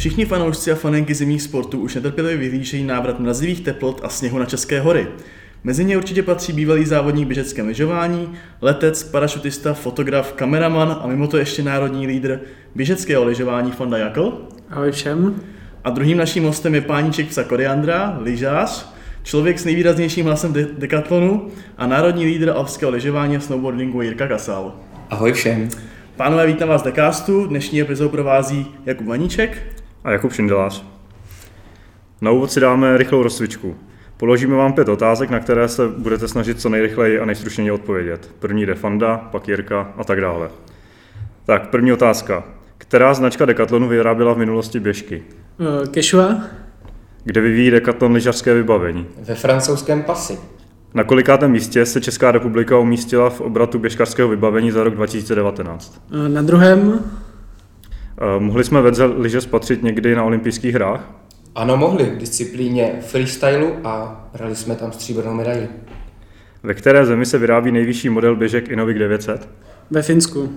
Všichni fanoušci a fanenky zimních sportů už netrpělivě vyhlížejí návrat mrazivých teplot a sněhu na České hory. Mezi ně určitě patří bývalý závodník běžeckém lyžování, letec, parašutista, fotograf, kameraman a mimo to ještě národní lídr běžeckého lyžování Fonda Jakl. Ahoj všem. A druhým naším hostem je páníček psa Koriandra, lyžář, člověk s nejvýraznějším hlasem de- dekatlonu a národní lídr alpského lyžování a snowboardingu Jirka Kasal. Ahoj všem. Pánové, vítám vás z Decastu. Dnešní epizodou provází Jakub Vaníček. A Jakub Šindelář. Na úvod si dáme rychlou rozcvičku. Položíme vám pět otázek, na které se budete snažit co nejrychleji a nejstručněji odpovědět. První jde Fanda, pak Jirka a tak dále. Tak, první otázka. Která značka Decathlonu vyráběla v minulosti běžky? Kešua, Kde vyvíjí Decathlon lyžařské vybavení? Ve francouzském pasi. Na kolikátém místě se Česká republika umístila v obratu běžkařského vybavení za rok 2019? uh, na druhém, Eh, Mohli jsme vedze lyže spatřit někdy na olympijských hrách? Ano, mohli v disciplíně freestylu a brali jsme tam stříbrnou medaili. Ve které zemi se vyrábí nejvyšší model běžek Innovic 900? ve Finsku.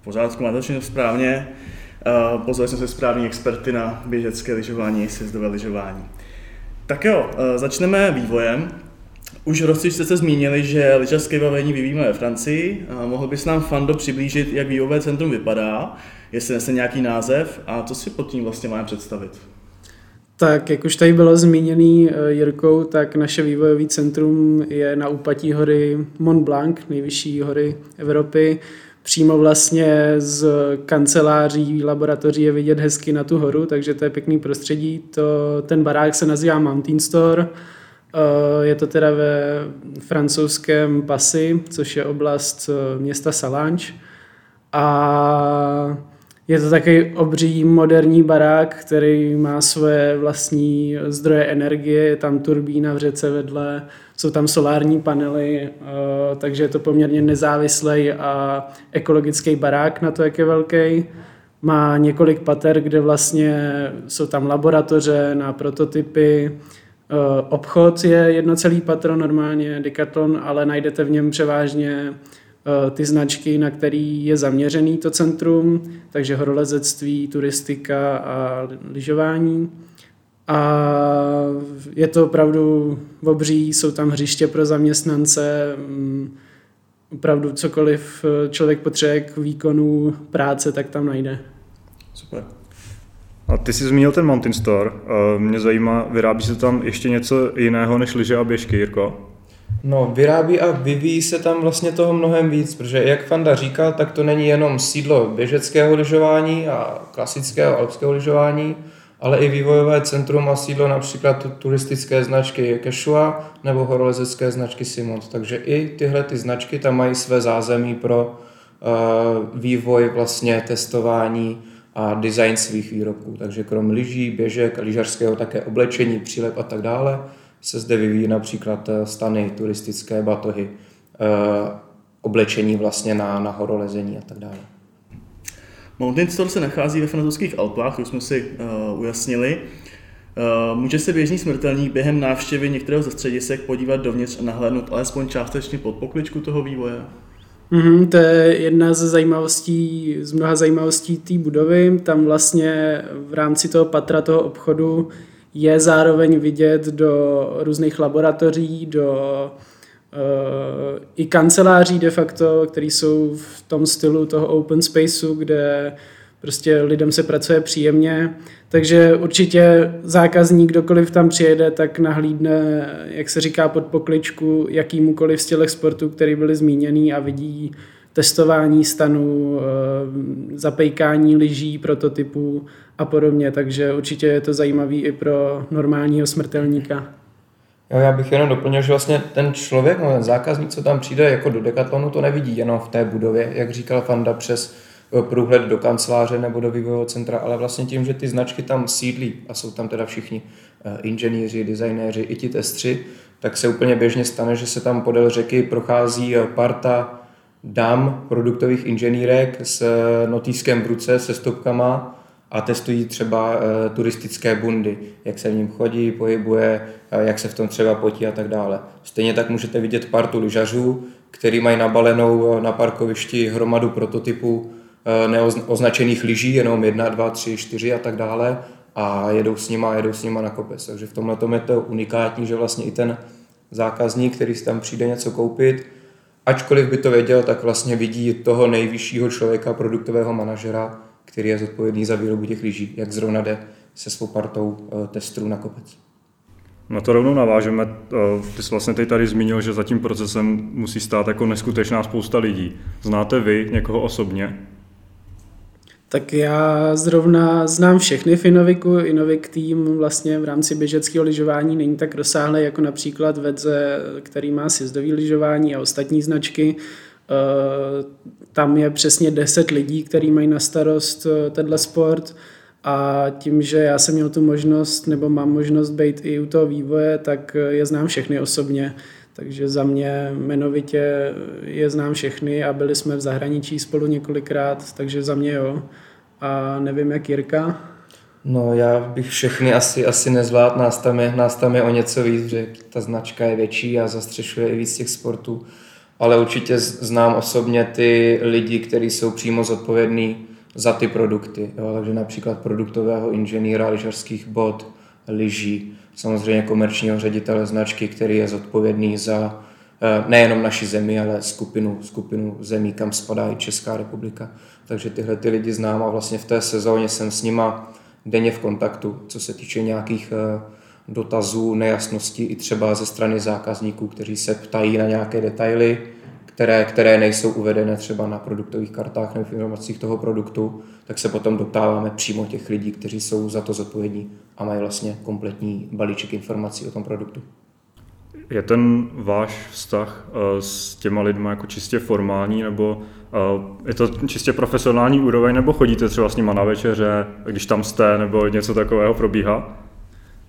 V pořádku, máte všechno správně. Uh, Pozvali jsme se správní experty na běžecké lyžování, sjezdové lyžování. Tak jo, uh, začneme vývojem. Už v rozcvičce se zmínili, že lyžařské vybavení vyvíjíme ve Francii. Mohl bys nám Fando přiblížit, jak vývojové centrum vypadá, jestli nese nějaký název a co si pod tím vlastně máme představit? Tak, jak už tady bylo zmíněný uh, Jirkou, tak naše vývojové centrum je na úpatí hory Mont Blanc, nejvyšší hory Evropy. Přímo vlastně z kanceláří, laboratoří je vidět hezky na tu horu, takže to je pěkný prostředí. To, ten barák se nazývá Mountain Store. Uh, Je to teda ve francouzském Passy, což je oblast uh, města Salange. A je to takový obří moderní barák, který má svoje vlastní zdroje energie, je tam turbína v řece vedle, jsou tam solární panely, eh, takže je to poměrně nezávislý a ekologický barák na to, jak je velký. Má několik pater, kde vlastně jsou tam laboratoře na prototypy, Eh, Obchod je jedno celý patro, normálně Decathlon, ale najdete v něm převážně ty značky, na který je zaměřený to centrum, takže horolezectví, turistika a lyžování. A je to opravdu obří, jsou tam hřiště pro zaměstnance, mm, opravdu cokoliv eh, člověk potřebuje k výkonu práce, tak tam najde. Super. A ty jsi zmínil ten Mountain Store. Eh, Mě zajímá, vyrábí se tam ještě něco jiného než lyže a běžky, Jirko? No, vyrábí a vyvíjí se tam vlastně toho mnohem víc, protože jak Fanda říkal, tak to není jenom sídlo běžeckého lyžování a klasického alpského lyžování, ale i vývojové centrum a sídlo například tu- turistické značky Keshua nebo horolezecké značky Simons. Takže i tyhle ty značky tam mají své zázemí pro uh, vývoj vlastně testování a design svých výrobků. Takže krom lyží, běžek, lyžařského také oblečení, přílep a tak dále, se zde vyvíjí například eh, stany, turistické batohy, eh, oblečení vlastně na, na horolezení a tak dále. Mountain Store se nachází ve francouzských Alpách, to už jsme si uh, ujasnili. Uh, může se běžný smrtelník během návštěvy některého ze středisek podívat dovnitř a nahlédnout alespoň částečně pod pokličku toho vývoje? Mm-hmm, to je jedna ze zajímavostí, z mnoha zajímavostí té budovy. Tam vlastně v rámci toho patra toho obchodu je zároveň vidět do různých laboratoří, do uh, i kanceláří de facto, které jsou v tom stylu toho open spaceu, kde prostě lidem se pracuje příjemně. Takže určitě zákazník, kdokoliv tam přijede, tak nahlídne, jak se říká, pod pokličku jakýmukoliv z těch sportů, který byly zmíněný a vidí testování stanů, eh, zapejkání lyží, prototypů a podobně. Takže určitě je to zajímavý i pro normálního smrtelníka. Jo, já bych jenom doplnil, že vlastně ten člověk, no, ten zákazník, co tam přijde jako do Decathlonu, to nevidí jenom v té budově, jak říkal Fanda, přes eh, průhled do kanceláře nebo do vývojového centra, ale vlastně tím, že ty značky tam sídlí a jsou tam teda všichni eh, inženýři, designéři, i ti testři, tak se úplně běžně stane, že se tam podél řeky prochází eh, parta dám produktových inženýrek s notýskem v ruce, se stopkama a testují třeba e, turistické bundy, jak se v ním chodí, pohybuje, e, jak se v tom třeba potí a tak dále. Stejně tak můžete vidět partu lyžařů, který mají nabalenou na parkovišti hromadu prototypů neoznačených lyží, jenom jedna, dva, tři, čtyři a tak dále a jedou s nima, jedou s nima na kopec. Takže v tomhle tom je to unikátní, že vlastně i ten zákazník, který si tam přijde něco koupit, ačkoliv by to věděl, tak vlastně vidí toho nejvyššího člověka, produktového manažera, který je zodpovědný za výrobu těch lyží, jak zrovna jde se svou partou eh, testů na kopec. Na to rovnou navážeme. Eh, ty jsi vlastně teď tady zmínil, že za tím procesem musí stát jako neskutečná spousta lidí. Znáte vy někoho osobně? Tak já zrovna znám všechny v Inoviku. Inovik tým vlastně v rámci běžeckého lyžování není tak rozsáhlý jako například Vedze, který má sjezdový lyžování a ostatní značky. Eh, tam je přesně 10 lidí, kteří mají na starost eh, tenhle sport a tím, že já jsem měl tu možnost, nebo mám možnost být i u toho vývoje, tak eh, je znám všechny osobně. Takže za mě jmenovitě je znám všechny a byli jsme v zahraničí spolu několikrát, takže za mě jo. A nevím, jak Jirka. No já bych všechny asi, asi nezvládl, nás tam, je, nás tam je o něco víc, že ta značka je větší a zastřešuje i víc těch sportů. Ale určitě znám osobně ty lidi, kteří jsou přímo zodpovědní za ty produkty. Jo? Takže například produktového inženýra lyžařských bod, lyží, samozřejmě komerčního ředitele značky, který je zodpovědný za eh, nejenom naši zemi, ale skupinu, skupinu zemí, kam spadá i Česká republika. Takže tyhle ty lidi znám a vlastně v té sezóně jsem s nima denně v kontaktu, co se týče nějakých eh, dotazů, nejasností i třeba ze strany zákazníků, kteří se ptají na nějaké detaily, které, které nejsou uvedené třeba na produktových kartách nebo v informacích toho produktu, tak se potom doptáváme přímo těch lidí, kteří jsou za to zodpovědní a mají vlastně kompletní balíček informací o tom produktu. Je ten váš vztah eh, s těma lidmi jako čistě formální, nebo eh, je to čistě profesionální úroveň, nebo chodíte třeba s nima na večeře, když tam jste, nebo něco takového probíhá?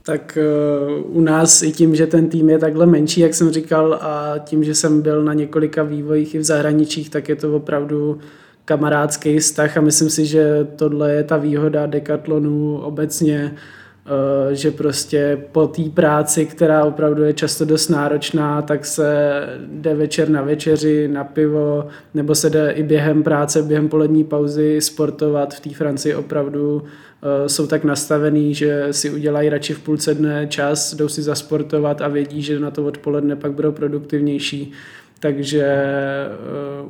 Tak uh, u nás i tím, že ten tým je takhle menší, jak jsem říkal, a tím, že jsem byl na několika vývojích i v zahraničích, tak je to opravdu kamarádský vztah a myslím si, že tohle je ta výhoda Decathlonu obecně, uh, že prostě po té práci, která opravdu je často dost náročná, tak se jde večer na večeři, na pivo, nebo se jde i během práce, během polední pauzy sportovat. V té Francii opravdu Eh, jsou tak nastavený, že si udělají radši v půlce dne čas, jdou si zasportovat a vědí, že na to odpoledne pak budou produktivnější. Takže eh,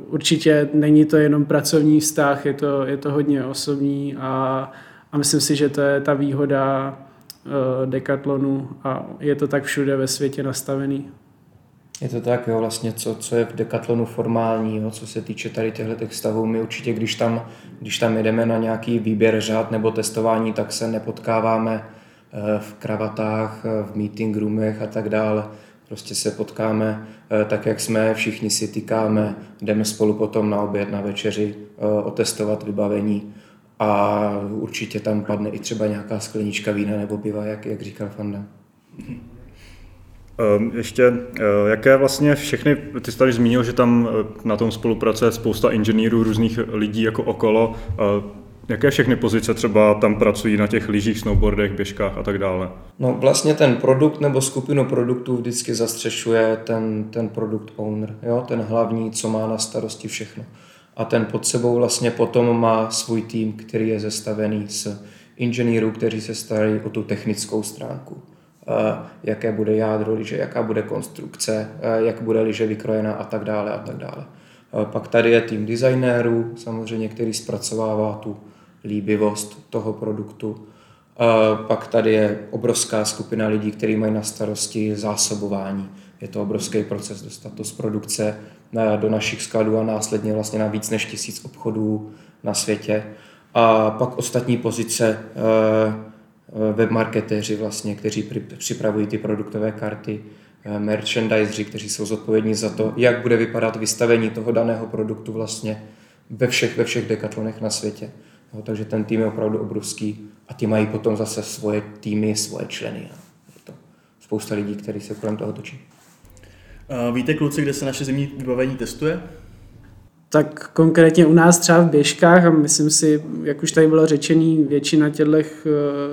určitě není to jenom pracovní vztah, je to, je to hodně osobní a, a myslím si, že to je ta výhoda eh, Decathlonu a je to tak všude ve světě nastavený. Je to tak, jo, vlastně co, co je v Decathlonu formální, jo, co se týče tady těchto stavů. My určitě, když tam, když tam jdeme na nějaký výběr řád nebo testování, tak se nepotkáváme eh, v kravatách, eh, v meeting roomech a tak dále. Prostě se potkáme eh, tak, jak jsme, všichni si tykáme, jdeme spolu potom na oběd, na večeři, otestovat vybavení a určitě tam padne i třeba nějaká sklenička vína nebo piva, jak, jak říkal Fanda. Ehm, ještě, eh, jaké vlastně všechny, ty jsi tady zmínil, že tam eh, na tom spolupracuje spousta inženýrů, různých lidí jako okolo. Eh, jaké všechny pozice třeba tam pracují na těch lyžích, snowboardech, běžkách a tak dále? No vlastně ten produkt nebo skupinu produktů vždycky zastřešuje ten, ten produkt owner, jo? ten hlavní, co má na starosti všechno. A ten pod sebou vlastně potom má svůj tým, který je zestavený z inženýrů, kteří se starají o tu technickou stránku jaké bude jádro liže, jaká bude konstrukce, jak bude liže vykrojena a tak dále a tak dále. Pak tady je tým designérů, samozřejmě, který zpracovává tu líbivost toho produktu. Pak tady je obrovská skupina lidí, kteří mají na starosti zásobování. Je to obrovský proces dostat to z produkce do našich skladů a následně vlastně na víc než tisíc obchodů na světě. A pak ostatní pozice Eh, webmarketéři vlastně, kteří připravují ty produktové karty, eh, merchandiseri, kteří jsou zodpovědní za to, jak bude vypadat vystavení toho daného produktu vlastně ve všech, ve všech dekatlonech na světě. No, takže ten tým je opravdu obrovský a ty mají potom zase svoje týmy, svoje členy. Je to spousta lidí, kteří se kolem toho točí. Víte, kluci, kde se naše zimní vybavení testuje? Tak konkrétně u nás třeba v běžkách a myslím si, jak už tady bylo řečený, většina těchto eh,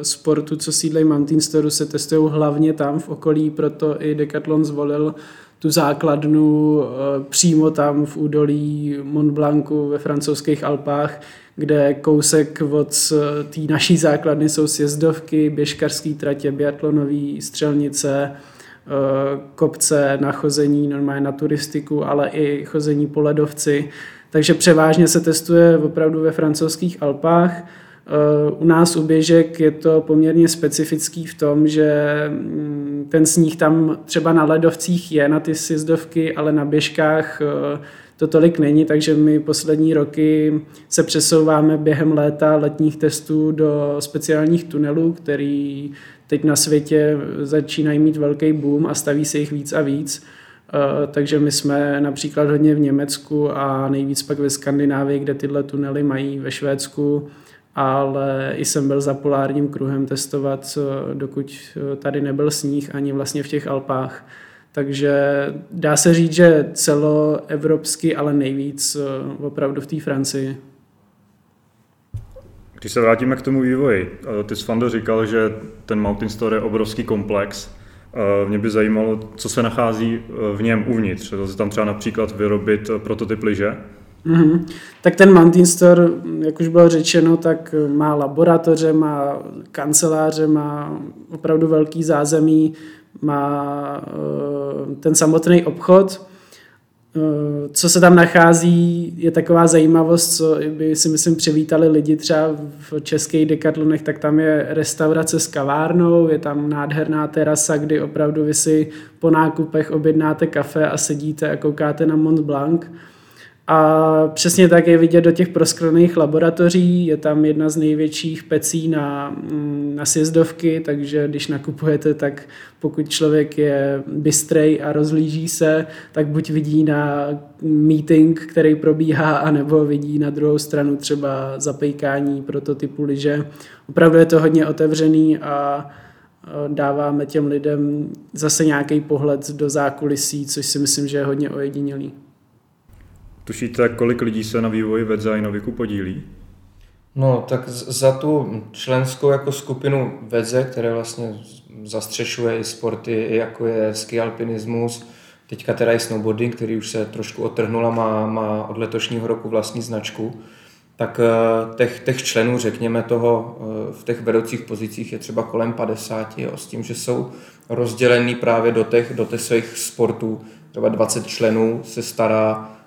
sportů, co sídlejí Mountain Storu, se testují hlavně tam v okolí, proto i Decathlon zvolil tu základnu eh, přímo tam v údolí Mont Blancu ve francouzských Alpách, kde kousek od eh, té naší základny jsou sjezdovky, běžkarské tratě, biatlonové střelnice, kopce na chození normálně na turistiku, ale i chození po ledovci. Takže převážně se testuje opravdu ve francouzských Alpách. Eh, u nás u běžek je to poměrně specifický v tom, že mm, ten sníh tam třeba na ledovcích je, na ty sjezdovky, ale na běžkách eh, to tolik není, takže my poslední roky se přesouváme během léta letních testů do speciálních tunelů, který teď na světě začínají mít velký boom a staví se jich víc a víc. Eh, takže my jsme například hodně v Německu a nejvíc pak ve Skandinávii, kde tyhle tunely mají ve Švédsku, ale i jsem byl za polárním kruhem testovat, dokud eh, tady nebyl sníh ani vlastně v těch Alpách. Takže dá se říct, že celoevropsky, ale nejvíc eh, opravdu v té Francii. Když se vrátíme k tomu vývoji, eh, ty jsi Fando říkal, že ten Mountain Store je obrovský komplex. Eh, mě by zajímalo, co se nachází v něm uvnitř. Lze tam třeba například vyrobit prototyp lyže? Mm-hmm. Tak ten Mountain Store, jak už bylo řečeno, tak má laboratoře, má kanceláře, má opravdu velký zázemí, má eh, ten samotný obchod. Eh, co se tam nachází, je taková zajímavost, co by si myslím přivítali lidi třeba v českých dekatlonech, tak tam je restaurace s kavárnou, je tam nádherná terasa, kdy opravdu vy si po nákupech objednáte kafe a sedíte a koukáte na Mont Blanc. A přesně tak je vidět do těch prosklených laboratoří, je tam jedna z největších pecí na, mm, na sjezdovky, takže když nakupujete, tak pokud člověk je bystrej a rozlíží se, tak buď vidí na meeting, který probíhá, anebo vidí na druhou stranu třeba zapejkání prototypu liže. Opravdu je to hodně otevřený a dáváme těm lidem zase nějaký pohled do zákulisí, což si myslím, že je hodně ojedinělý. Tušíte, kolik lidí se na vývoji Vedza i Noviku podílí? No, tak za tu členskou jako skupinu Vedze, které vlastně zastřešuje i sporty, jako je ski alpinismus, teďka teda i snowboarding, který už se trošku otrhnul a má, má od letošního roku vlastní značku, tak eh, těch, těch členů, řekněme toho, eh, v těch vedoucích pozicích je třeba kolem 50, jo, s tím, že jsou rozdělený právě do těch, do těch svých sportů. Třeba 20 členů se stará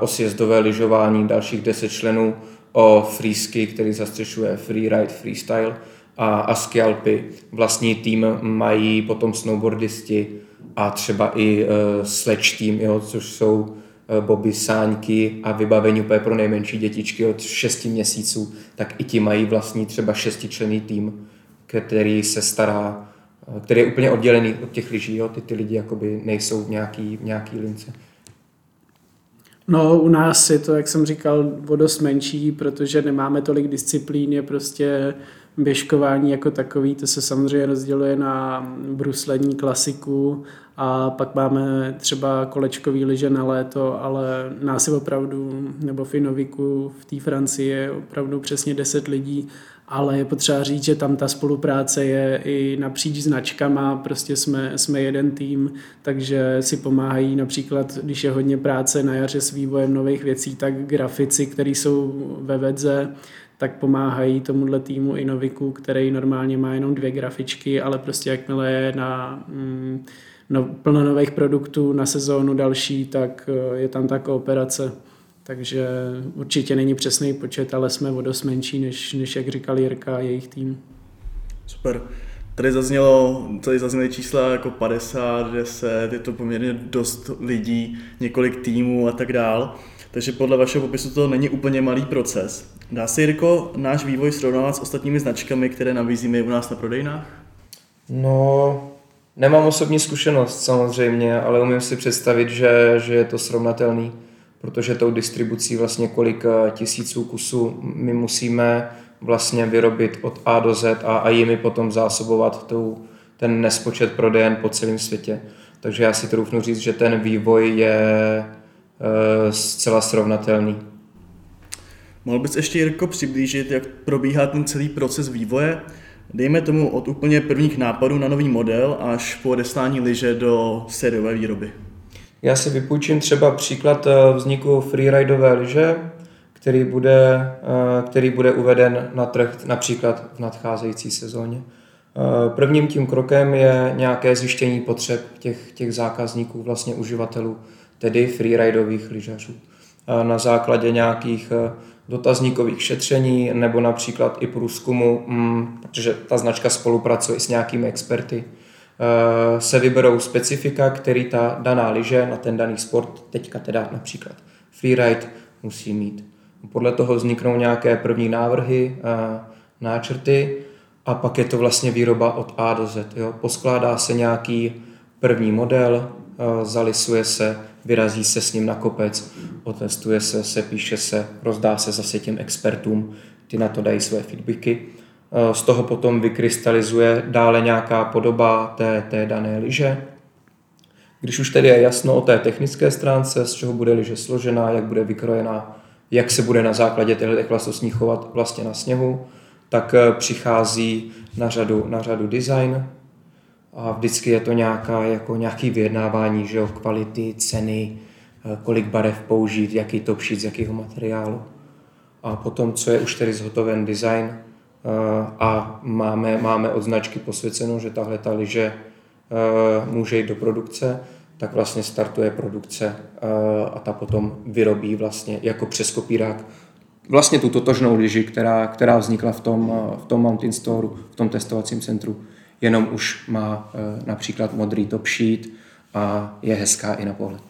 o sjezdové lyžování, dalších 10 členů o freeski, který zastřešuje freeride, freestyle a, a ski alpy. Vlastní tým mají potom snowboardisti a třeba i uh, sledge tým, jo, což jsou uh, Bobby Sáňky a vybavení úplně pro nejmenší dětičky od 6 měsíců, tak i ti mají vlastní třeba šestičlený tým, který se stará, který je úplně oddělený od těch lyží, jo, ty, ty lidi jakoby nejsou v nějaký, v nějaký lince. No, u nás je to, jak jsem říkal, o dost menší, protože nemáme tolik disciplín, je prostě běžkování jako takový, to se samozřejmě rozděluje na bruslení klasiku a pak máme třeba kolečkový lyže na léto, ale nás je opravdu, nebo v Inoviku v té Francii je opravdu přesně 10 lidí ale je potřeba říct, že tam ta spolupráce je i napříč značkama, prostě jsme, jsme jeden tým, takže si pomáhají například, když je hodně práce na jaře s vývojem nových věcí, tak grafici, kteří jsou ve vedze, tak pomáhají tomuhle týmu i Noviku, který normálně má jenom dvě grafičky, ale prostě jakmile je na mm, no, plno nových produktů na sezónu další, tak eh, je tam ta kooperace. Takže určitě není přesný počet, ale jsme o dost menší, než, než jak říkal Jirka a jejich tým. Super. Tady zaznělo, tady zazněly čísla jako 50, 10, je to poměrně dost lidí, několik týmů a tak dál. Takže podle vašeho popisu to není úplně malý proces. Dá se, Jirko, náš vývoj srovnávat s ostatními značkami, které nabízíme u nás na prodejnách? No, nemám osobní zkušenost samozřejmě, ale umím si představit, že, že je to srovnatelný protože tou distribucí vlastně kolik eh, tisíců kusů my musíme vlastně vyrobit od A do Z a, a jimi potom zásobovat tou, ten nespočet prodejen po celém světě. Takže já si troufnu říct, že ten vývoj je, zcela srovnatelný. Mohl bys ještě, Jirko, přiblížit, jak probíhá ten celý proces vývoje? Dejme tomu od úplně prvních nápadů na nový model až po odeslání liže do sériové výroby. Já si vypůjčím třeba příklad eh, vzniku freeridové liže, který bude, eh, který bude uveden na trh například v nadcházející sezóně. Eh, prvním tím krokem je nějaké zjištění potřeb těch, těch zákazníků, vlastně uživatelů, tedy freeridových lyžařů. Na základě nějakých dotazníkových šetření nebo například i průzkumu, mm, protože ta značka spolupracuje s nějakými experty, se vyberou specifika, který ta daná liže na ten daný sport, teďka teda například freeride, musí mít. Podle toho vzniknou nějaké první návrhy, eh, náčrty a pak je to vlastně výroba od A do Z. Jo. Poskládá se nějaký první model, eh, zalisuje se, vyrazí se s ním na kopec, otestuje se, sepíše se, rozdá se zase těm expertům, ty na to dají své feedbacky. Eh, z toho potom vykrystalizuje dále nějaká podoba té, té dané liže. Když už tedy je jasno o té technické stránce, z čeho bude liže složená, jak bude vykrojená, jak se bude na základě těchto vlastností chovat vlastně na sněhu, tak eh, přichází na řadu, na řadu design, a vždycky je to nějaká, jako nějaký vyjednávání, že jo, kvality, ceny, eh, kolik barev použít, jaký to šít, z jakého materiálu. A potom, co je už tedy zhotoven design a máme, máme od značky posvěcenou, že tahle ta liže eh, může jít do produkce, tak vlastně startuje produkce a ta potom vyrobí vlastně jako přes kopírák vlastně tu totožnou liži, která, která vznikla v tom, v tom Mountain Store, v tom testovacím centru jenom už má eh, například modrý top sheet a je hezká i na pohled.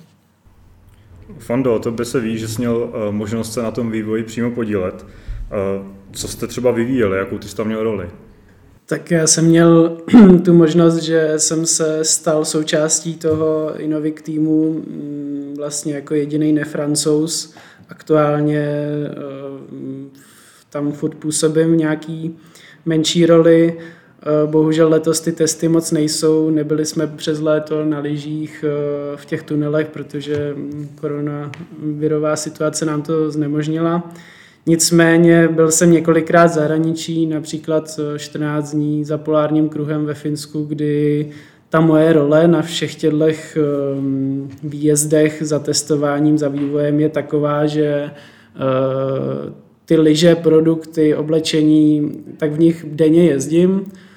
Fando, to by se ví, že jsi měl eh, možnost se na tom vývoji přímo podílet. Eh, co jste třeba vyvíjeli, jakou ty jsi tam měl roli? Tak já jsem měl tu možnost, že jsem se stal součástí toho Inovik týmu mm, vlastně jako jediný nefrancouz. Aktuálně tam furt působím v nějaký menší roli. Eh, bohužel letos ty testy moc nejsou, nebyli jsme přes léto na lyžích eh, v těch tunelech, protože koronavirová situace nám to znemožnila. Nicméně byl jsem několikrát v zahraničí, například 14 eh, dní za polárním kruhem ve Finsku, kdy ta moje role na všech těchto výjezdech za testováním, za vývojem je taková, že ty lyže, produkty, oblečení, tak v nich denně jezdím. Eh,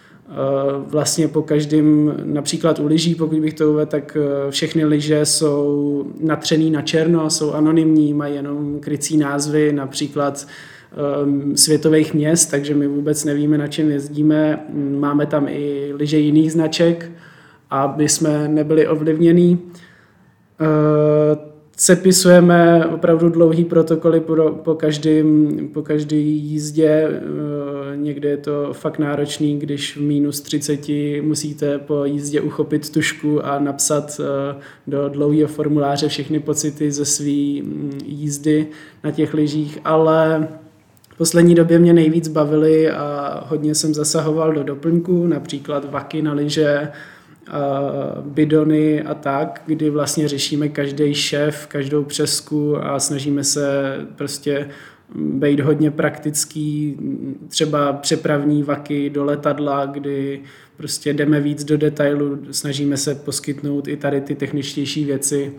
vlastně po každém, například u lyží, pokud bych to uvedl, tak eh, všechny lyže jsou natřený na černo, jsou anonymní, mají jenom krycí názvy, například um, světových měst, takže my vůbec nevíme, na čem jezdíme. Máme tam i lyže jiných značek, aby jsme nebyli ovlivnění. Uh, sepisujeme opravdu dlouhý protokoly po, po, každém, po každé jízdě. Někde je to fakt náročný, když v minus 30 musíte po jízdě uchopit tušku a napsat eh, do dlouhého formuláře všechny pocity ze své mm, jízdy na těch lyžích, ale v poslední době mě nejvíc bavily a hodně jsem zasahoval do doplňků, například vaky na lyže, bidony a tak, kdy vlastně řešíme každý šéf, každou přesku a snažíme se prostě být hodně praktický, třeba přepravní vaky do letadla, kdy prostě jdeme víc do detailu, snažíme se poskytnout i tady ty techničtější věci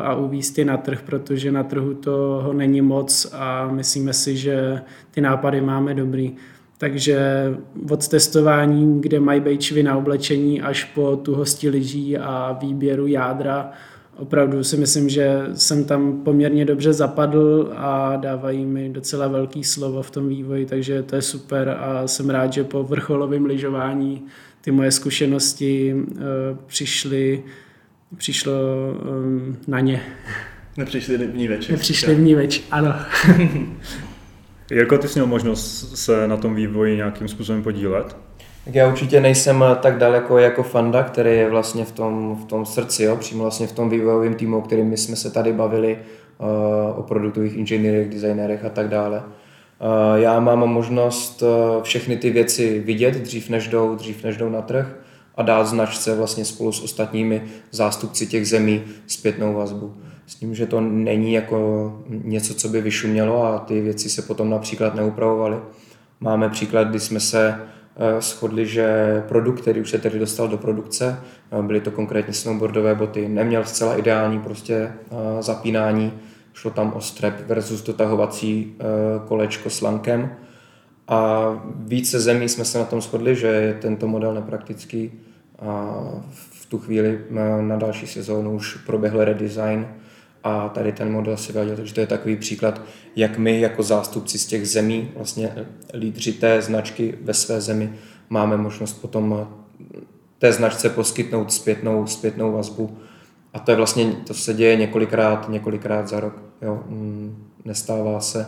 a uvíst je na trh, protože na trhu toho není moc a myslíme si, že ty nápady máme dobrý. Takže od testování, kde mají být na oblečení, až po tu hosti lyží a výběru jádra, opravdu si myslím, že jsem tam poměrně dobře zapadl a dávají mi docela velký slovo v tom vývoji, takže to je super a jsem rád, že po vrcholovém lyžování ty moje zkušenosti uh, přišly, přišlo um, na ně. Nepřišli v ní večer. Nepřišli v ní večer, ano. Jirko, ty jsi měl možnost se na tom vývoji nějakým způsobem podílet? Tak já určitě nejsem tak daleko jako Fanda, který je vlastně v tom, v tom srdci, jo, přímo vlastně v tom vývojovém týmu, o kterým my jsme se tady bavili, uh, o produktových inženýrech, designérech a tak dále. Uh, já mám možnost uh, všechny ty věci vidět dřív než jdou, dřív než jdou na trh a dát značce vlastně spolu s ostatními zástupci těch zemí zpětnou vazbu. s tím, že to není jako něco, co by vyšumělo a ty věci se potom například neupravovaly. Máme příklad, kdy jsme se eh, shodli, že produkt, který už se tedy dostal do produkce, eh, byly to konkrétně snowboardové boty, neměl zcela ideální prostě eh, zapínání, šlo tam o strep versus dotahovací kolečko s lankem. A více zemí jsme se na tom shodli, že je tento model nepraktický a v tu chvíli na další sezónu už proběhl redesign a tady ten model si vadil, takže to je takový příklad, jak my jako zástupci z těch zemí, vlastně lídři té značky ve své zemi, máme možnost potom té značce poskytnout zpětnou, zpětnou vazbu. A to je vlastně, to se děje několikrát, několikrát za rok. Jo. Mm, nestává se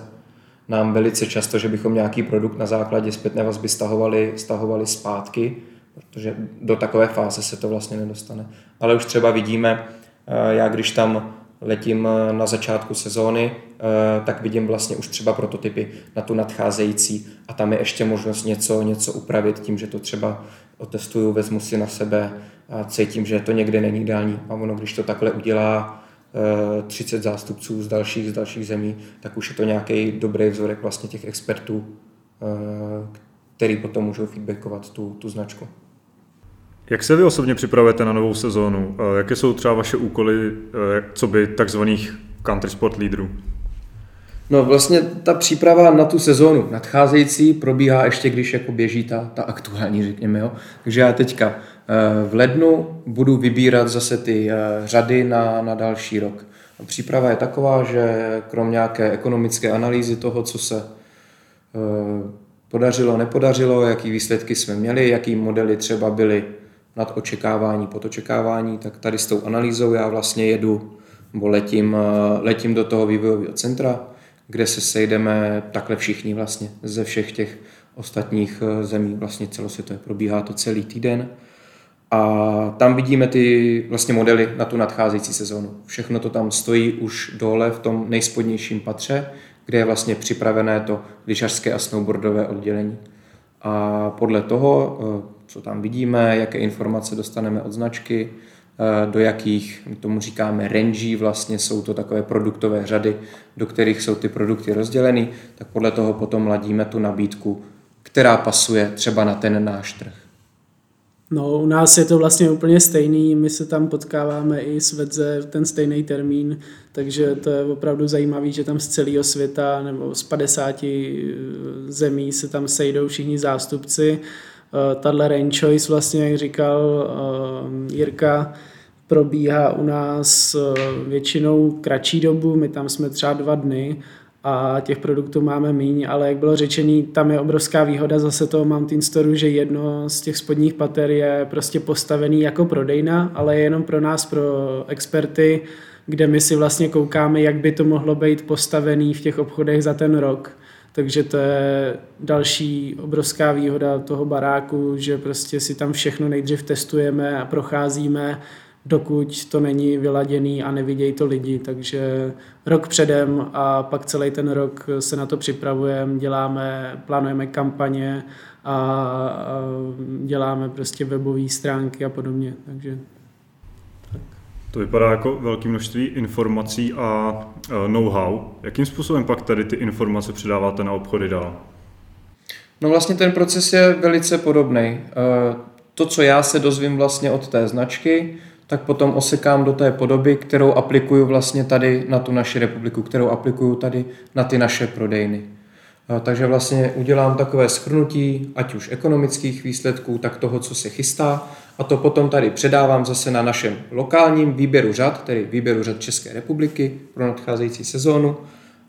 nám velice často, že bychom nějaký produkt na základě zpětné vazby stahovali, stahovali zpátky, protože do takové fáze se to vlastně nedostane. Ale už třeba vidíme, eh, já když tam letím eh, na začátku sezóny, eh, tak vidím vlastně už třeba prototypy na tu nadcházející a tam je ještě možnost něco, něco upravit tím, že to třeba otestuju, vezmu si na sebe a cítím, že to někde není ideální. A ono, když to takhle udělá 30 zástupců z dalších, z dalších zemí, tak už je to nějaký dobrý vzorek vlastně těch expertů, který potom můžou feedbackovat tu, tu značku. Jak se vy osobně připravujete na novou sezónu? Jaké jsou třeba vaše úkoly, eh, co by takzvaných country sport lídrů? No vlastně ta příprava na tu sezónu nadcházející probíhá ještě, když jako běží ta, ta aktuální, řekněme. Jo. Takže já teďka eh, v lednu budu vybírat zase ty eh, řady na, na další rok. Příprava je taková, že krom nějaké ekonomické analýzy toho, co se podařilo, nepodařilo, jaký výsledky jsme měli, jaký modely třeba byly nad očekávání, pod očekávání, tak tady s tou analýzou já vlastně jedu, nebo letím, eh, letím do toho vývojového centra, kde se sejdeme takhle všichni vlastně ze všech těch ostatních eh, zemí, vlastně celosvětově probíhá to celý týden. A tam vidíme ty vlastně modely na tu nadcházející sezónu. Všechno to tam stojí už dole v tom nejspodnějším patře, kde je vlastně připravené to lyžařské a snowboardové oddělení. A podle toho eh, co tam vidíme, jaké informace dostaneme od značky, eh, do jakých, my tomu říkáme range, vlastně jsou to takové produktové řady, do kterých jsou ty produkty rozděleny, tak podle toho potom ladíme tu nabídku, která pasuje třeba na ten náš trh. No, u nás je to vlastně úplně stejný, my se tam potkáváme i s Vedze v ten stejný termín, takže to je opravdu zajímavé, že tam z celého světa nebo z 50 zemí se tam sejdou všichni zástupci Eh, tahle range choice vlastně, jak říkal eh, Jirka, probíhá u nás eh, většinou kratší dobu, my tam jsme třeba dva dny a těch produktů máme míň, ale jak bylo řečený, tam je obrovská výhoda zase toho Mountain Store, že jedno z těch spodních pater je prostě postavený jako prodejna, ale je jenom pro nás, pro experty, kde my si vlastně koukáme, jak by to mohlo být postavený v těch obchodech za ten rok takže to je další obrovská výhoda toho baráku, že prostě si tam všechno nejdřív testujeme a procházíme, dokud to není vyladěný a nevidějí to lidi. Takže rok předem a pak celý ten rok se na to připravujeme, děláme, plánujeme kampaně a děláme prostě webové stránky a podobně. Takže to vypadá jako velké množství informací a e, know-how. Jakým způsobem pak tady ty informace předáváte na obchody dál? No vlastně ten proces je velice podobný. E, to, co já se dozvím vlastně od té značky, tak potom osekám do té podoby, kterou aplikuju vlastně tady na tu naši republiku, kterou aplikuju tady na ty naše prodejny. Takže vlastně udělám takové schrnutí, ať už ekonomických výsledků, tak toho, co se chystá, a to potom tady předávám zase na našem lokálním výběru řad, tedy výběru řad České republiky pro nadcházející sezónu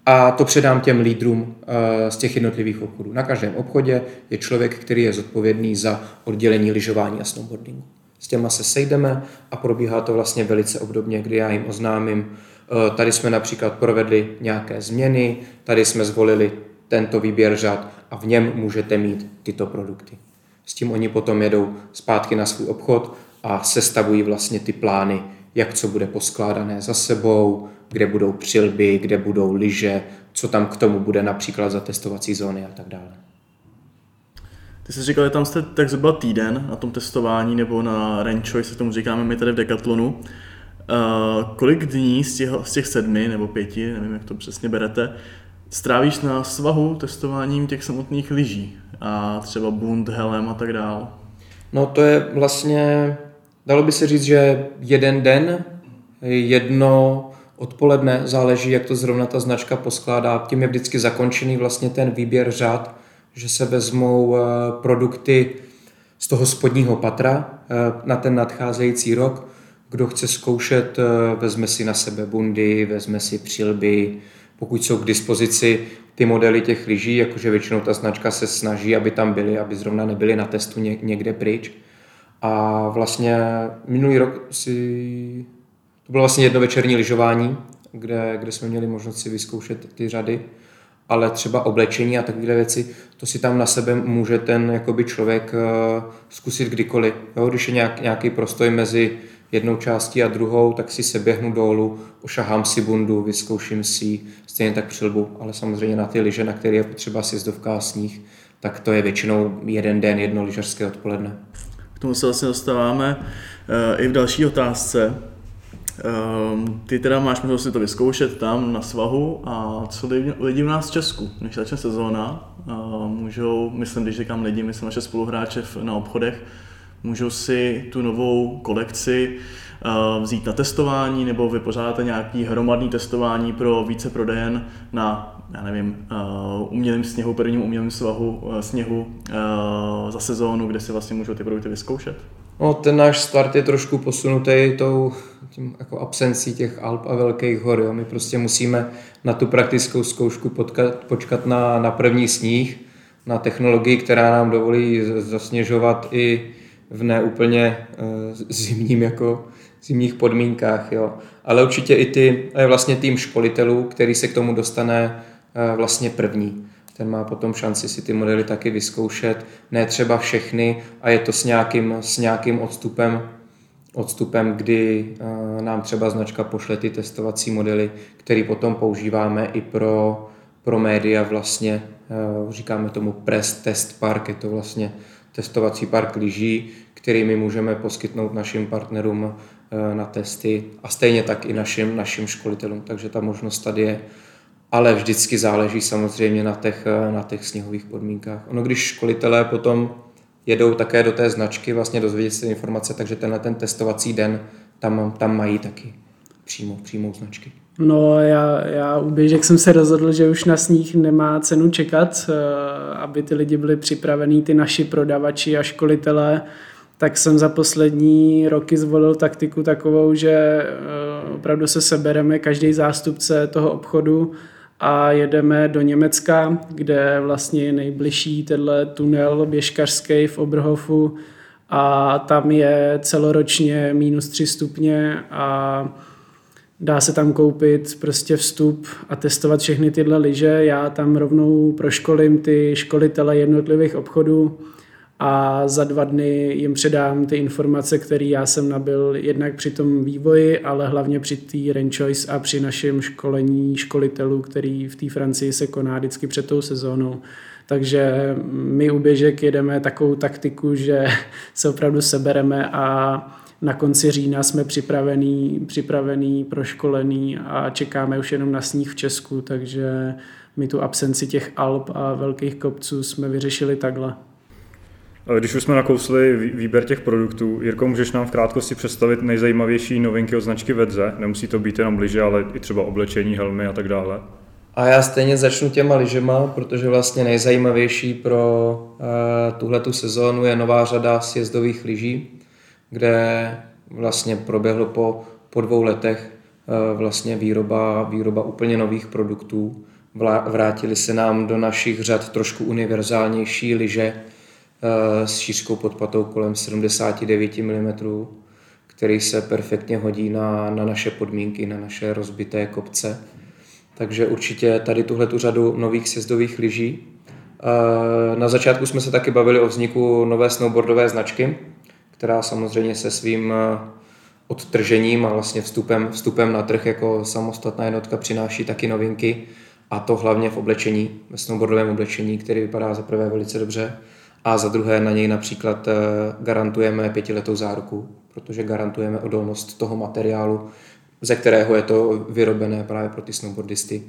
a to předám těm lídrům eh, z těch jednotlivých obchodů. Na každém obchodě je člověk, který je zodpovědný za oddělení lyžování a snowboardingu. S těma se sejdeme a probíhá to vlastně velice obdobně, kdy já jim oznámím, eh, tady jsme například provedli nějaké změny, tady jsme zvolili tento výběr řad a v něm můžete mít tyto produkty. S tím oni potom jedou zpátky na svůj obchod a sestavují vlastně ty plány, jak co bude poskládané za sebou, kde budou přilby, kde budou lyže, co tam k tomu bude například za testovací zóny a tak dále. Ty jsi říkal, že tam jste tak zhruba týden na tom testování nebo na range se tomu říkáme my tady v Decathlonu. Uh, kolik dní z těch, z těch sedmi nebo pěti, nevím, jak to přesně berete, strávíš na svahu testováním těch samotných lyží a třeba bund, helem a tak dál? No to je vlastně, dalo by se říct, že jeden den, jedno odpoledne, záleží, jak to zrovna ta značka poskládá. Tím je vždycky zakončený vlastně ten výběr řád, že se vezmou eh, produkty z toho spodního patra eh, na ten nadcházející rok. Kdo chce zkoušet, eh, vezme si na sebe bundy, vezme si přilby, pokud jsou k dispozici ty modely těch lyží, jakože většinou ta značka se snaží, aby tam byly, aby zrovna nebyly na testu někde pryč. A vlastně minulý rok si... To bylo vlastně jedno večerní lyžování, kde, kde jsme měli možnost si vyzkoušet ty řady, ale třeba oblečení a takové věci, to si tam na sebe může ten jakoby člověk uh, zkusit kdykoliv. Jo? Když je nějak, nějaký prostoj mezi jednou částí a druhou, tak si se běhnu dolů, ošahám si bundu, vyzkouším si stejně tak přilbu, ale samozřejmě na ty lyže, na které je potřeba sjezdovka a sníh, tak to je většinou jeden den, jedno lyžařské odpoledne. K tomu se vlastně dostáváme uh, i v další otázce. Um, ty teda máš možnost si to vyzkoušet tam na svahu a co lidi, u nás v Česku, než začne sezóna, uh, můžou, myslím, když říkám lidi, myslím naše spoluhráče na obchodech, můžou si tu novou kolekci uh, vzít na testování nebo vypořádáte nějaký hromadný testování pro více prodejen na, já nevím, uh, umělém sněhu, prvním umělém svahu, uh, sněhu za sezónu, kde si vlastně můžou ty produkty vyzkoušet? No, ten náš start je trošku posunutý tou tím jako absencí těch Alp a velkých hor. Jo. My prostě musíme na tu praktickou zkoušku potkat, počkat na, na první sníh, na technologii, která nám dovolí zasněžovat i v neúplně uh, zimním jako zimních podmínkách, jo. Ale určitě i ty, je vlastně tým školitelů, který se k tomu dostane uh, vlastně první. Ten má potom šanci si ty modely taky vyzkoušet, ne třeba všechny a je to s nějakým, s nějakým odstupem, odstupem, kdy uh, nám třeba značka pošle ty testovací modely, které potom používáme i pro, pro média vlastně, říkáme tomu press test park, je to vlastně testovací park lyží, který my můžeme poskytnout našim partnerům eh, na testy a stejně tak i našim, našim školitelům. Takže ta možnost tady je. Ale vždycky záleží samozřejmě na těch, eh, na těch sněhových podmínkách. Ono, když školitelé potom jedou také do té značky, vlastně dozvědět se informace, takže tenhle ten testovací den tam, tam mají taky přímo, přímo značky. No já, já u běžek jsem se rozhodl, že už na sníh nemá cenu čekat, eh, aby ty lidi byli připravení, ty naši prodavači a školitelé, tak jsem za poslední roky zvolil taktiku takovou, že eh, opravdu se sebereme každý zástupce toho obchodu a jedeme do Německa, kde vlastně je nejbližší tenhle tunel běžkařský v Oberhofu a tam je celoročně minus 3 stupně a dá se tam koupit prostě vstup a testovat všechny tyhle lyže. Já tam rovnou proškolím ty školitele jednotlivých obchodů a za dva dny jim předám ty informace, které já jsem nabil jednak při tom vývoji, ale hlavně při té Choice a při našem školení školitelů, který v té Francii se koná vždycky před tou sezónou. Takže my u běžek jedeme takovou taktiku, že se opravdu sebereme a na konci října jsme připravený, připravený, proškolený a čekáme už jenom na sníh v Česku, takže my tu absenci těch Alp a velkých kopců jsme vyřešili takhle. Když už jsme nakousli výběr těch produktů, Jirko, můžeš nám v krátkosti představit nejzajímavější novinky od značky Vedze? Nemusí to být jenom lyže, ale i třeba oblečení, helmy a tak dále. A já stejně začnu těma lyžema, protože vlastně nejzajímavější pro uh, tuhletu sezónu je nová řada sjezdových lyží, kde vlastně proběhlo po, po dvou letech uh, vlastně výroba, výroba úplně nových produktů. Vrátili se nám do našich řad trošku univerzálnější lyže, Eh, s šířkou pod patou kolem 79 mm, který se perfektně hodí na, na naše podmínky, na naše rozbité kopce. Takže určitě tady tuhle tu řadu nových sjezdových lyží. Eh, na začátku jsme se taky bavili o vzniku nové snowboardové značky, která samozřejmě se svým eh, odtržením a vlastně vstupem, vstupem na trh jako samostatná jednotka přináší taky novinky a to hlavně v oblečení, ve snowboardovém oblečení, který vypadá za prvé velice dobře a za druhé na něj například garantujeme pětiletou záruku, protože garantujeme odolnost toho materiálu, ze kterého je to vyrobené právě pro ty snowboardisty,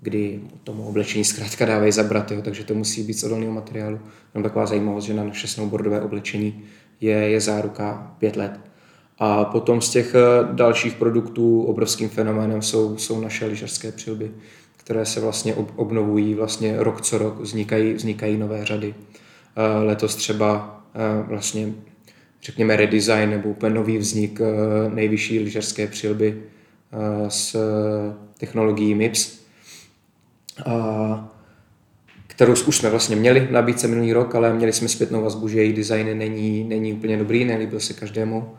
kdy tomu oblečení zkrátka dávají zabrat, jo, takže to musí být z odolného materiálu. Jenom taková zajímavost, že na naše snowboardové oblečení je, je záruka pět let. A potom z těch eh, dalších produktů obrovským fenoménem jsou, jsou naše lyžařské přilby, které se vlastně obnovují vlastně rok co rok, vznikají, vznikají nové řady. Eh, letos třeba eh, vlastně řekněme redesign nebo úplně nový vznik nejvyšší lyžařské přilby s technologií MIPS, kterou už jsme vlastně měli v nabídce minulý rok, ale měli jsme zpětnou vazbu, že její design není, není úplně dobrý, nelíbil se každému,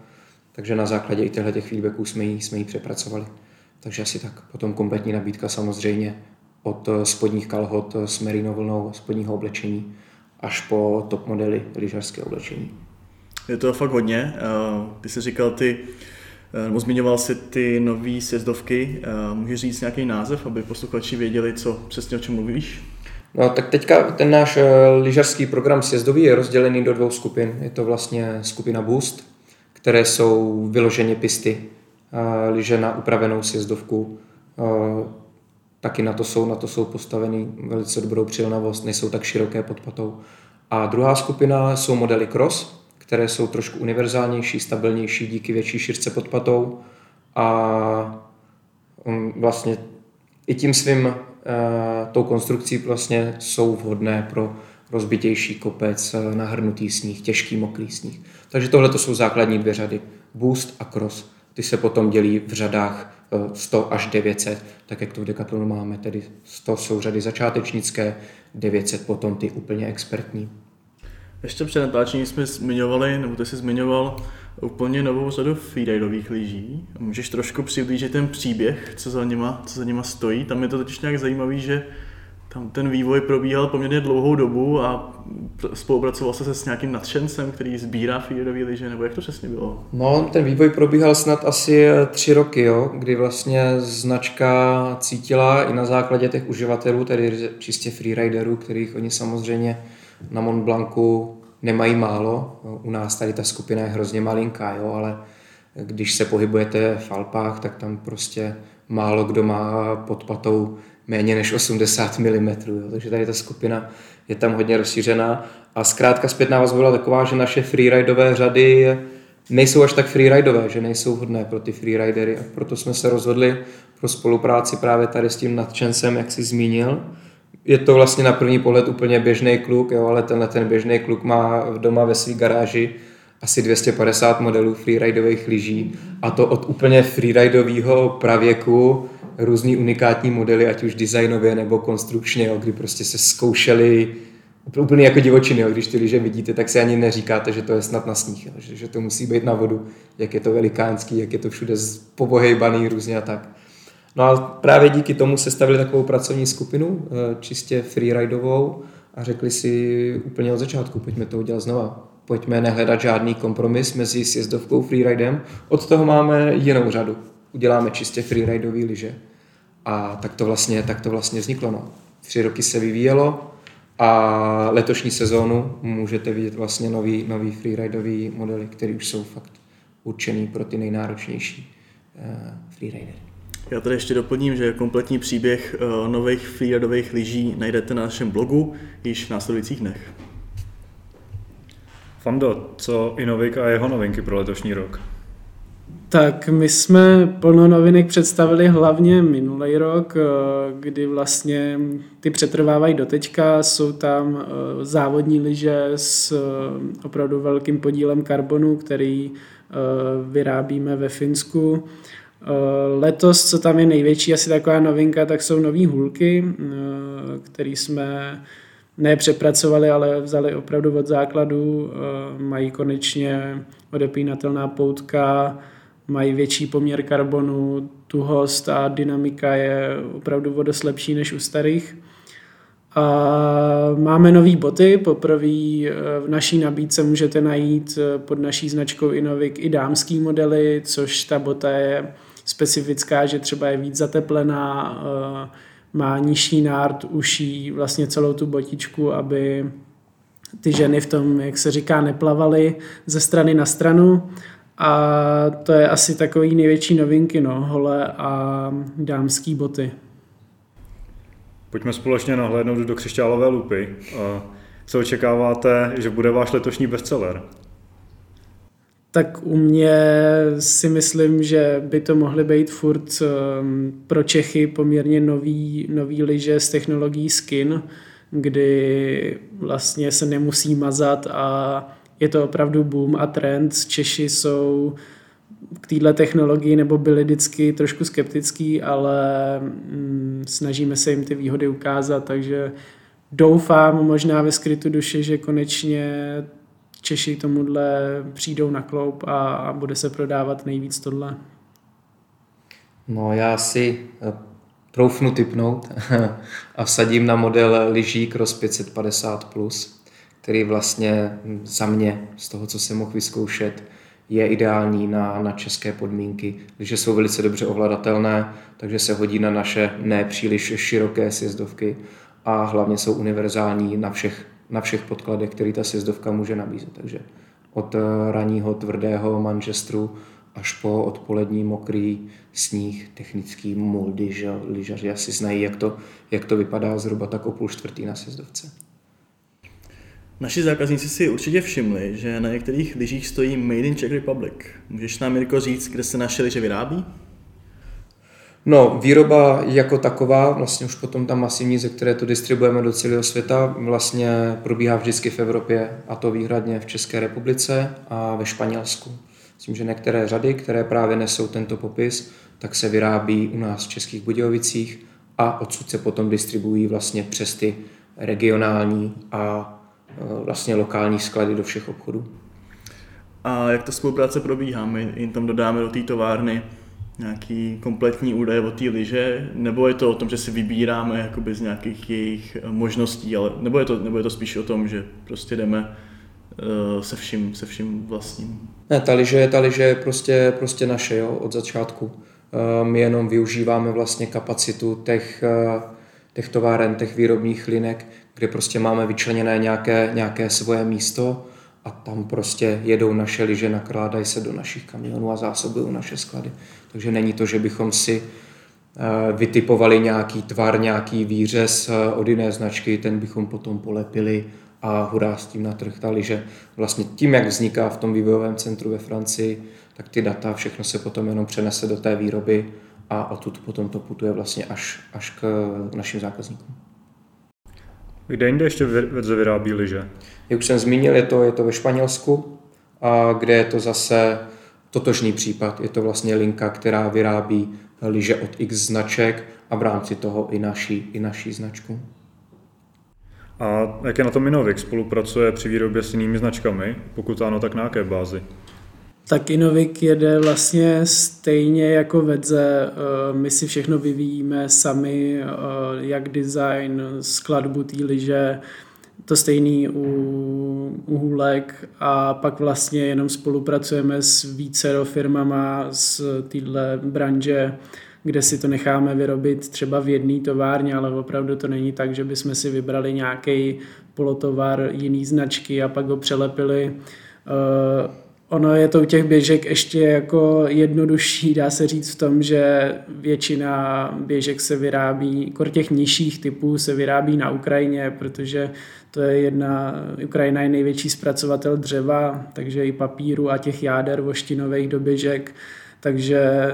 takže na základě i těchto těch feedbacků jsme ji, jsme ji přepracovali. Takže asi tak. Potom kompletní nabídka samozřejmě od spodních kalhot s merino vlnou, spodního oblečení až po top modely lyžařské oblečení. Je to fakt hodně. Eh, ty jsi říkal ty, eh, nebo zmiňoval si ty nové sjezdovky. Eh, můžeš říct nějaký název, aby posluchači věděli, co přesně o čem mluvíš? No tak teďka ten náš lyžařský program sjezdový je rozdělený do dvou skupin. Je to vlastně skupina Boost, které jsou vyloženě pisty, lyže na upravenou sjezdovku. Taky na to jsou, na to jsou postaveny velice dobrou přilnavost, nejsou tak široké pod patou. A druhá skupina jsou modely cross, které jsou trošku univerzálnější, stabilnější díky větší šířce pod patou a um, vlastně i tím svým tou konstrukcí vlastně jsou vhodné pro rozbitější kopec, uh, nahrnutý sníh, těžký mokrý sníh. Takže tohle to jsou základní dvě řady. Boost a cross. Ty se potom dělí v řadách 100 uh, až 900, tak jak to v Decathlonu máme, tedy 100 jsou řady začátečnické, 900 potom ty úplně expertní. Ještě před natáčením jsme zmiňovali, nebo ty jsi zmiňoval úplně novou řadu freerideových lyží. Můžeš trošku přiblížit ten příběh, co za nima, co za nima stojí. Tam je to totiž nějak zajímavý, že tam ten vývoj probíhal poměrně dlouhou dobu a spolupracoval se s nějakým nadšencem, který sbírá freeridové lyže, nebo jak to přesně bylo? No, ten vývoj probíhal snad asi eh, tři roky, jo, kdy vlastně značka cítila i na základě těch uživatelů, tedy čistě freeriderů, kterých oni samozřejmě na Mont Blancu nemají málo. U nás tady ta skupina je hrozně malinká, jo, ale když se pohybujete v Alpách, tak tam prostě málo kdo má pod patou méně než 80 mm. Jo. Takže tady ta skupina je tam hodně rozšířená. A zkrátka zpětná vazba byla taková, že naše freeridové řady nejsou až tak freeridové, že nejsou hodné pro ty freeridery. A proto jsme se rozhodli pro spolupráci právě tady s tím nadšencem, jak jsi zmínil, je to vlastně na první pohled úplně běžný kluk, jo, ale tenhle ten běžný kluk má doma ve své garáži asi 250 modelů freeridových lyží a to od úplně freeridového pravěku různý unikátní modely, ať už designově nebo konstrukčně, jo, kdy prostě se zkoušeli úplně jako divočiny, jo. když ty lyže vidíte, tak si ani neříkáte, že to je snad na sníh, jo. Že, že to musí být na vodu, jak je to velikánský, jak je to všude pobohejbaný různě a tak. No a právě díky tomu se stavili takovou pracovní skupinu, eh, čistě freeridovou a řekli si úplně od začátku, pojďme to udělat znova. Pojďme nehledat žádný kompromis mezi sjezdovkou freeridem. Od toho máme jinou řadu. Uděláme čistě freeridový lyže. A tak to vlastně, tak to vlastně vzniklo. No. Tři roky se vyvíjelo a letošní sezónu můžete vidět vlastně nový, nový freeridový modely, které už jsou fakt určený pro ty nejnáročnější uh, freeridery. Já tady ještě doplním, že kompletní příběh uh, nových freeridových lyží najdete na našem blogu již v následujících dnech. Fando, co Inovik a jeho novinky pro letošní rok? Tak my jsme plno novinek představili hlavně minulý rok, eh, kdy vlastně ty přetrvávají do teďka. Jsou tam eh, závodní lyže s opravdu velkým podílem karbonu, který vyrábíme ve Finsku. Eh, letos, co tam je největší, asi taková novinka, tak jsou nové hůlky, eh, které jsme nepřepracovali, ale vzali opravdu od základu. Eh, mají konečně odepínatelná poutka, mají větší poměr karbonu, tuhost a dynamika je opravdu o lepší než u starých. A máme nové boty, poprvé v naší nabídce můžete najít pod naší značkou Inovik i dámský modely, což ta bota je specifická, že třeba je víc zateplená, eh, má nižší nárt uší vlastně celou tu botičku, aby ty ženy v tom, jak se říká, neplavaly ze strany na stranu. A to je asi takový největší novinky, no, hole a dámský boty. Pojďme společně nahlédnout do křišťálové lupy. Co očekáváte, že bude váš letošní bestseller? Tak u mě si myslím, že by to mohly být furt um, pro Čechy poměrně nový, nový liže s technologií skin, kdy vlastně se nemusí mazat a je to opravdu boom a trend. Češi jsou k této technologii nebo byli vždycky trošku skeptický, ale mm, snažíme se jim ty výhody ukázat, takže doufám možná ve skrytu duši, že konečně Češi tomuhle přijdou na kloup a, a bude se prodávat nejvíc tohle. No já si eh, troufnu typnout a vsadím na model lyží Cross 550+, plus, který vlastně za mě, z toho, co jsem mohl vyzkoušet, je ideální na, na české podmínky, takže jsou velice dobře ovladatelné, takže se hodí na naše nepříliš široké sjezdovky a hlavně jsou univerzální na všech, na všech podkladech, který ta sjezdovka může nabízet. Takže od raního tvrdého Manchesteru až po odpolední mokrý sníh, technický že lyžaři asi znají, jak to, jak to vypadá zhruba tak o půl čtvrtý na sjezdovce. Naši zákazníci si určitě všimli, že na některých lyžích stojí Made in Czech Republic. Můžeš nám, Mirko, říct, kde se naše lyže vyrábí? No, výroba jako taková, vlastně už potom ta masivní, ze které to distribuujeme do celého světa, vlastně probíhá vždycky v Evropě, a to výhradně v České republice a ve Španělsku. Myslím, že některé řady, které právě nesou tento popis, tak se vyrábí u nás v Českých Budějovicích a odsud se potom distribuují vlastně přes ty regionální a e, vlastně lokální sklady do všech obchodů. A jak ta spolupráce probíhá? My jim tam dodáme do té továrny nějaký kompletní údaje o té liže, nebo je to o tom, že si vybíráme jakoby z nějakých jejich možností, ale nebo je to, nebo je to spíš o tom, že prostě jdeme uh, se vším, se vším vlastním? Ne, ta liže, ta liže je prostě, prostě naše jo, od začátku. Uh, my jenom využíváme vlastně kapacitu těch, uh, těch továren, těch výrobních linek, kde prostě máme vyčleněné nějaké, nějaké svoje místo a tam prostě jedou naše liže, nakládají se do našich kamionů a zásobují naše sklady. Takže není to, že bychom si eh, vytipovali nějaký tvar, nějaký výřez eh, od jiné značky, ten bychom potom polepili a hurá s tím na trh. Ta liže vlastně tím, jak vzniká v tom vývojovém centru ve Francii, tak ty data, všechno se potom jenom přenese do té výroby a odtud potom to putuje vlastně až, až k našim zákazníkům. Kde jinde ještě Verze vyrábí liže? Jak už jsem zmínil, je to, je to ve Španělsku, a kde je to zase totožný případ. Je to vlastně linka, která vyrábí liže od X značek a v rámci toho i naší, i naší značku. A jak je na tom Inovik? Spolupracuje při výrobě s jinými značkami? Pokud ano, tak na jaké bázi? Tak Inovik jede vlastně stejně jako Vedze. Eh, my si všechno vyvíjíme sami, eh, jak design, skladbu té liže, to stejný u, u hůlek a pak vlastně jenom spolupracujeme s více firmama z téhle branže, kde si to necháme vyrobit třeba v jedné továrně, ale opravdu to není tak, že bychom si vybrali nějaký polotovar jiný značky a pak ho přelepili. Uh, Ono je to u těch běžek ještě jako jednodušší, dá se říct v tom, že většina běžek se vyrábí, kor těch nižších typů se vyrábí na Ukrajině, protože to je jedna, Ukrajina je největší zpracovatel dřeva, takže i papíru a těch jáder voštinových do běžek, takže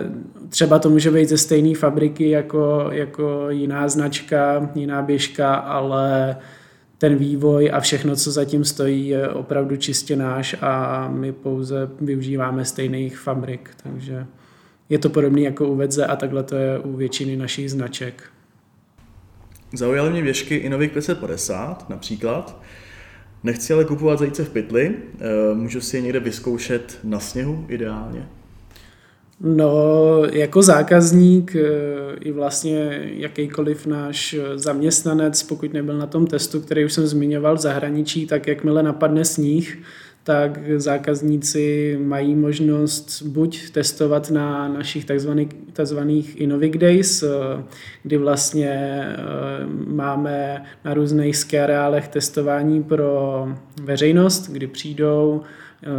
třeba to může být ze stejné fabriky jako, jako jiná značka, jiná běžka, ale ten vývoj a všechno, co zatím stojí, je opravdu čistě náš a my pouze využíváme stejných fabrik, takže je to podobné jako u Vedze a takhle to je u většiny našich značek. Zaujaly mě věžky Inovik 550 například. Nechci ale kupovat zajíce v pytli, eh, můžu si je někde vyzkoušet na sněhu ideálně. No, jako zákazník eh, i vlastně jakýkoliv náš zaměstnanec, pokud nebyl na tom testu, který už jsem zmiňoval v zahraničí, tak jakmile napadne sníh, tak zákazníci mají možnost buď testovat na našich takzvaných, takzvaných Innovic Days, kdy vlastně máme na různých ski areálech testování pro veřejnost, kdy přijdou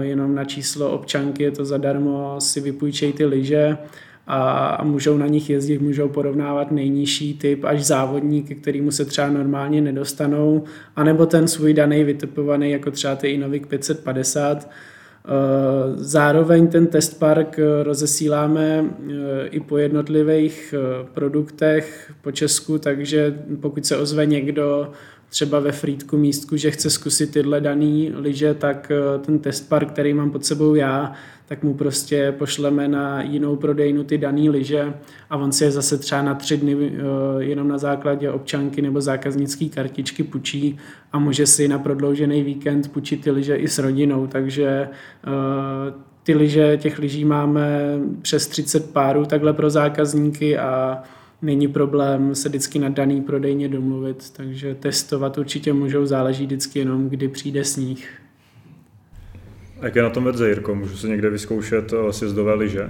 jenom na číslo občanky, je to zadarmo, si vypůjčejí ty lyže a můžou na nich jezdit, můžou porovnávat nejnižší typ až závodník, ke kterému se třeba normálně nedostanou, anebo ten svůj daný vytipovaný, jako třeba ty Inovik 550. Zároveň ten testpark rozesíláme i po jednotlivých produktech po Česku, takže pokud se ozve někdo třeba ve Frýdku místku, že chce zkusit tyhle daný lyže, tak ten testpark, který mám pod sebou já, tak mu prostě pošleme na jinou prodejnu ty daný lyže a on si je zase třeba na tři dny eh, jenom na základě občanky nebo zákaznické kartičky pučí a může si na prodloužený víkend půjčit ty lyže i s rodinou, takže eh, ty lyže, těch lyží máme přes 30 párů takhle pro zákazníky a není problém se vždycky na daný prodejně domluvit, takže testovat určitě můžou, záleží vždycky jenom, kdy přijde sníh. Jak je na tom vedze, Jirko? Můžu se někde vyzkoušet eh, sjezdové lyže?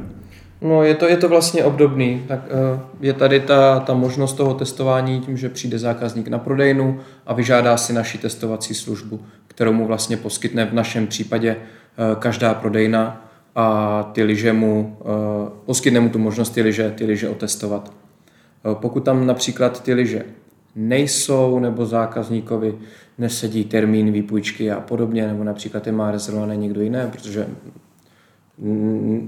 No, je to, je to vlastně obdobný. Tak, uh, je tady ta, ta možnost toho testování tím, že přijde zákazník na prodejnu a vyžádá si naši testovací službu, kterou mu vlastně poskytne v našem případě uh, každá prodejna a ty lyže mu, poskytne mu tu možnost ty lyže, ty lyže otestovat. Pokud tam například ty lyže nejsou nebo zákazníkovi nesedí termín výpůjčky a podobně, nebo například je má rezervované někdo jiné, protože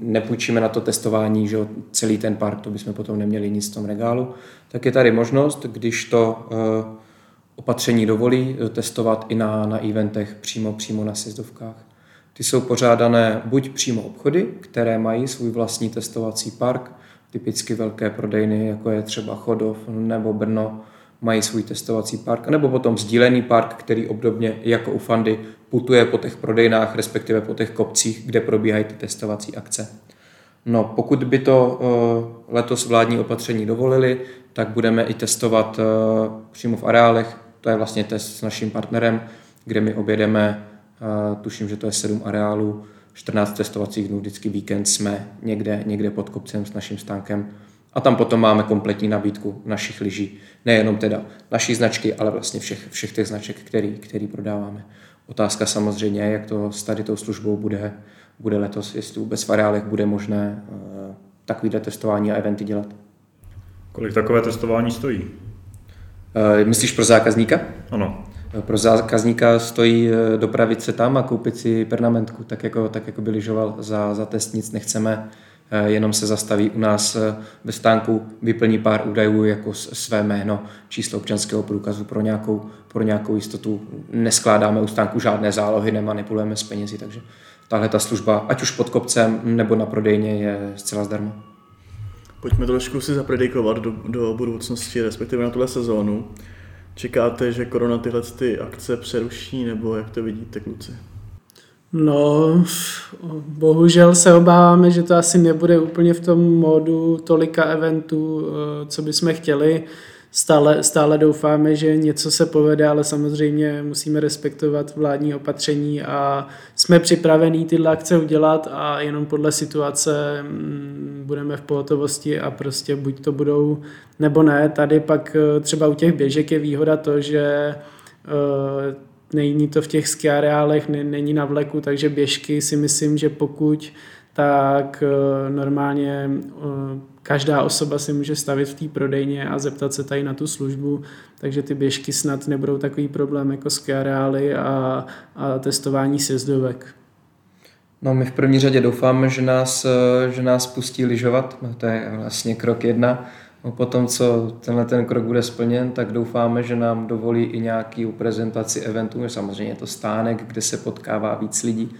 nepůjčíme na to testování, že celý ten park, to bychom potom neměli nic v tom regálu, tak je tady možnost, když to eh, opatření dovolí, eh, testovat i na, na eventech přímo, přímo na sjezdovkách. Ty jsou pořádané buď přímo obchody, které mají svůj vlastní testovací park, typicky velké prodejny, jako je třeba Chodov nebo Brno, mají svůj testovací park, nebo potom sdílený park, který obdobně jako u Fandy putuje po těch prodejnách, respektive po těch kopcích, kde probíhají ty testovací akce. No, pokud by to uh, letos vládní opatření dovolili, tak budeme i testovat uh, přímo v areálech. To je vlastně test s naším partnerem, kde my objedeme, uh, tuším, že to je 7 areálů, 14 testovacích dnů, vždycky víkend jsme někde, někde pod kopcem s naším stánkem a tam potom máme kompletní nabídku našich lyží. Nejenom teda naší značky, ale vlastně všech, všech těch značek, který, který prodáváme. Otázka samozřejmě, jak to s tady tou službou bude, bude letos, jestli vůbec v areálech bude možné uh, takovýhle testování a eventy dělat. Kolik takové testování stojí? Uh, myslíš pro zákazníka? Ano. Eh, pro zákazníka stojí dopravit se tam a koupit si pernamentku, tak jako, tak jako by lyžoval za, za test, nic nechceme Eh, jenom se zastaví u nás eh, ve stánku, vyplní pár údajů jako své jméno, číslo občanského průkazu pro nějakou, pro nějakou jistotu. Neskládáme u stánku žádné zálohy, nemanipulujeme s penězi, takže tahle ta služba, ať už pod kopcem nebo na prodejně, je zcela zdarma. Pojďme trošku si zapredikovat do, do budoucnosti, respektive na tuhle sezónu. Čekáte, že korona tyhle ty akce přeruší, nebo jak to vidíte, kluci? No, bohužel se obáváme, že to asi nebude úplně v tom módu tolika eventů, eh, co bychom chtěli. Stále, stále doufáme, že něco se povede, ale samozřejmě musíme respektovat vládní opatření a jsme připravení tyhle akce udělat a jenom podle situace mm, budeme v pohotovosti a prostě buď to budou nebo ne. Tady pak eh, třeba u těch běžek je výhoda to, že eh, není to v těch ski areálech, není na vleku, takže běžky si myslím, že pokud tak eh, normálně eh, každá osoba si může stavit v té prodejně a zeptat se tady na tu službu, takže ty běžky snad nebudou takový problém jako ski areály a, a testování sjezdovek. No my v první řadě doufáme, že nás, eh, že nás pustí lyžovat, no, to je vlastně krok jedna. No potom, co tenhle ten krok bude splněn, tak doufáme, že nám dovolí i nějaký prezentaci eventů. Samozřejmě je to stánek, kde se potkává víc lidí.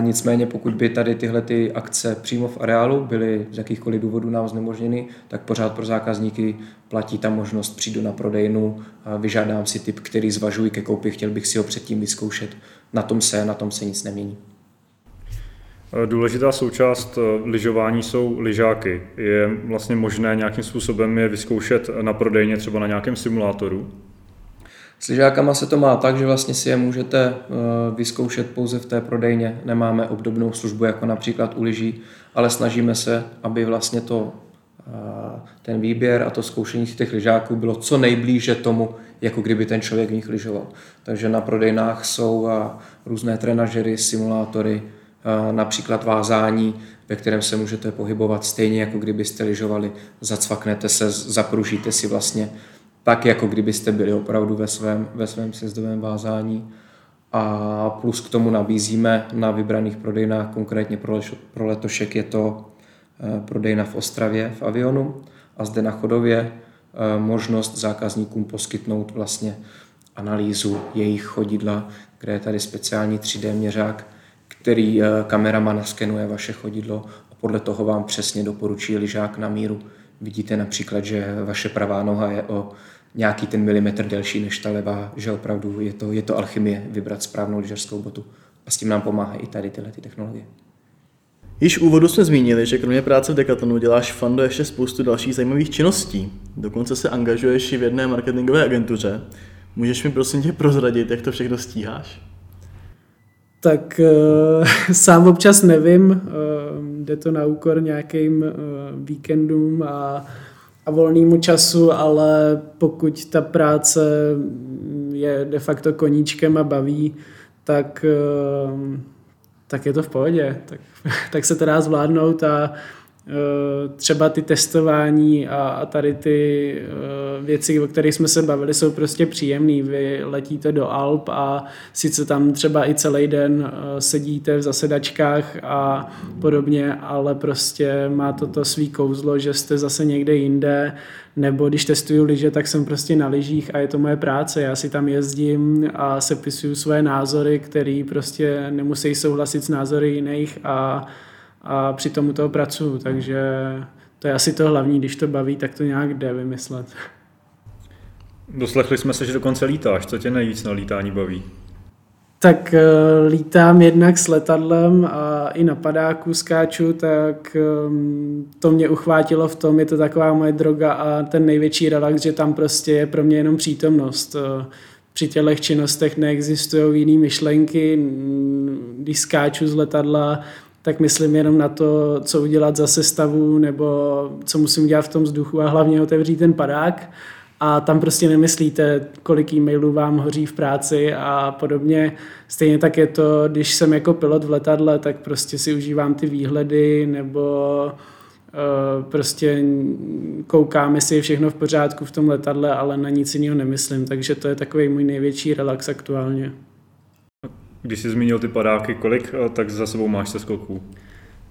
Nicméně pokud by tady tyhle ty akce přímo v areálu byly z jakýchkoliv důvodů nám znemožněny, tak pořád pro zákazníky platí ta možnost přijdu na prodejnu, vyžádám si typ, který zvažuji ke koupi, chtěl bych si ho předtím vyzkoušet. Na tom se, na tom se nic nemění. Důležitá součást eh, lyžování jsou lyžáky. Je vlastně možné nějakým způsobem je vyzkoušet na prodejně, třeba na nějakém simulátoru? S lyžákama se to má tak, že vlastně si je můžete eh, vyzkoušet pouze v té prodejně. Nemáme obdobnou službu jako například u lyží, ale snažíme se, aby vlastně to, eh, ten výběr a to zkoušení těch lyžáků bylo co nejblíže tomu, jako kdyby ten člověk v nich lyžoval. Takže na prodejnách jsou eh, různé trenažery, simulátory, například vázání, ve kterém se můžete pohybovat stejně, jako kdybyste lyžovali, zacvaknete se, zapružíte si vlastně tak, jako kdybyste byli opravdu ve svém, ve svém sjezdovém vázání. A plus k tomu nabízíme na vybraných prodejnách, konkrétně pro, pro letošek je to eh, prodejna v Ostravě, v Avionu a zde na Chodově eh, možnost zákazníkům poskytnout vlastně analýzu jejich chodidla, kde je tady speciální 3D měřák, který eh, kameraman skenuje vaše chodidlo a podle toho vám přesně doporučí lyžák na míru. Vidíte například, že vaše pravá noha je o nějaký ten milimetr delší než ta levá, že opravdu je to, je to alchymie vybrat správnou lyžařskou botu. A s tím nám pomáhají i tady tyhle ty technologie. Již v úvodu jsme zmínili, že kromě práce v Decathlonu děláš Fando ještě spoustu dalších zajímavých činností. Dokonce se angažuješ i v jedné marketingové agentuře. Můžeš mi prosím tě prozradit, jak to všechno stíháš? Tak uh, sám občas nevím, uh, jde to na úkor nějakým uh, víkendům a a volnému času, ale pokud ta práce je de facto koníčkem a baví, tak, eh, tak je to v pohodě. Tak, tak se to dá zvládnout a třeba ty testování a, a tady ty uh, věci, o kterých jsme se bavili, jsou prostě příjemný. Vy letíte do Alp a sice tam třeba i celý den uh, sedíte v zasedačkách a podobně, ale prostě má to to svý kouzlo, že jste zase někde jinde, nebo když testuju lyže, tak jsem prostě na lyžích a je to moje práce. Já si tam jezdím a sepisuju svoje názory, které prostě nemusí souhlasit s názory jiných a a při tomu toho pracuju, takže to je asi to hlavní, když to baví, tak to nějak jde vymyslet. Doslechli jsme se, že dokonce lítáš. Co tě nejvíc na lítání baví? Tak uh, lítám jednak s letadlem a i na padáku skáču, tak um, to mě uchvátilo v tom, je to taková moje droga a ten největší relax, že tam prostě je pro mě jenom přítomnost. Uh, při těchto činnostech neexistují jiné myšlenky, když skáču z letadla, tak myslím jenom na to, co udělat za sestavu nebo co musím udělat v tom vzduchu a hlavně otevřít ten padák a tam prostě nemyslíte, kolik e-mailů vám hoří v práci a podobně. Stejně tak je to, když jsem jako pilot v letadle, tak prostě si užívám ty výhledy nebo uh, prostě koukám, jestli je všechno v pořádku v tom letadle, ale na nic jiného nemyslím, takže to je takový můj největší relax aktuálně. Když jsi zmínil ty padáky, kolik eh, tak za sebou máš se skoků?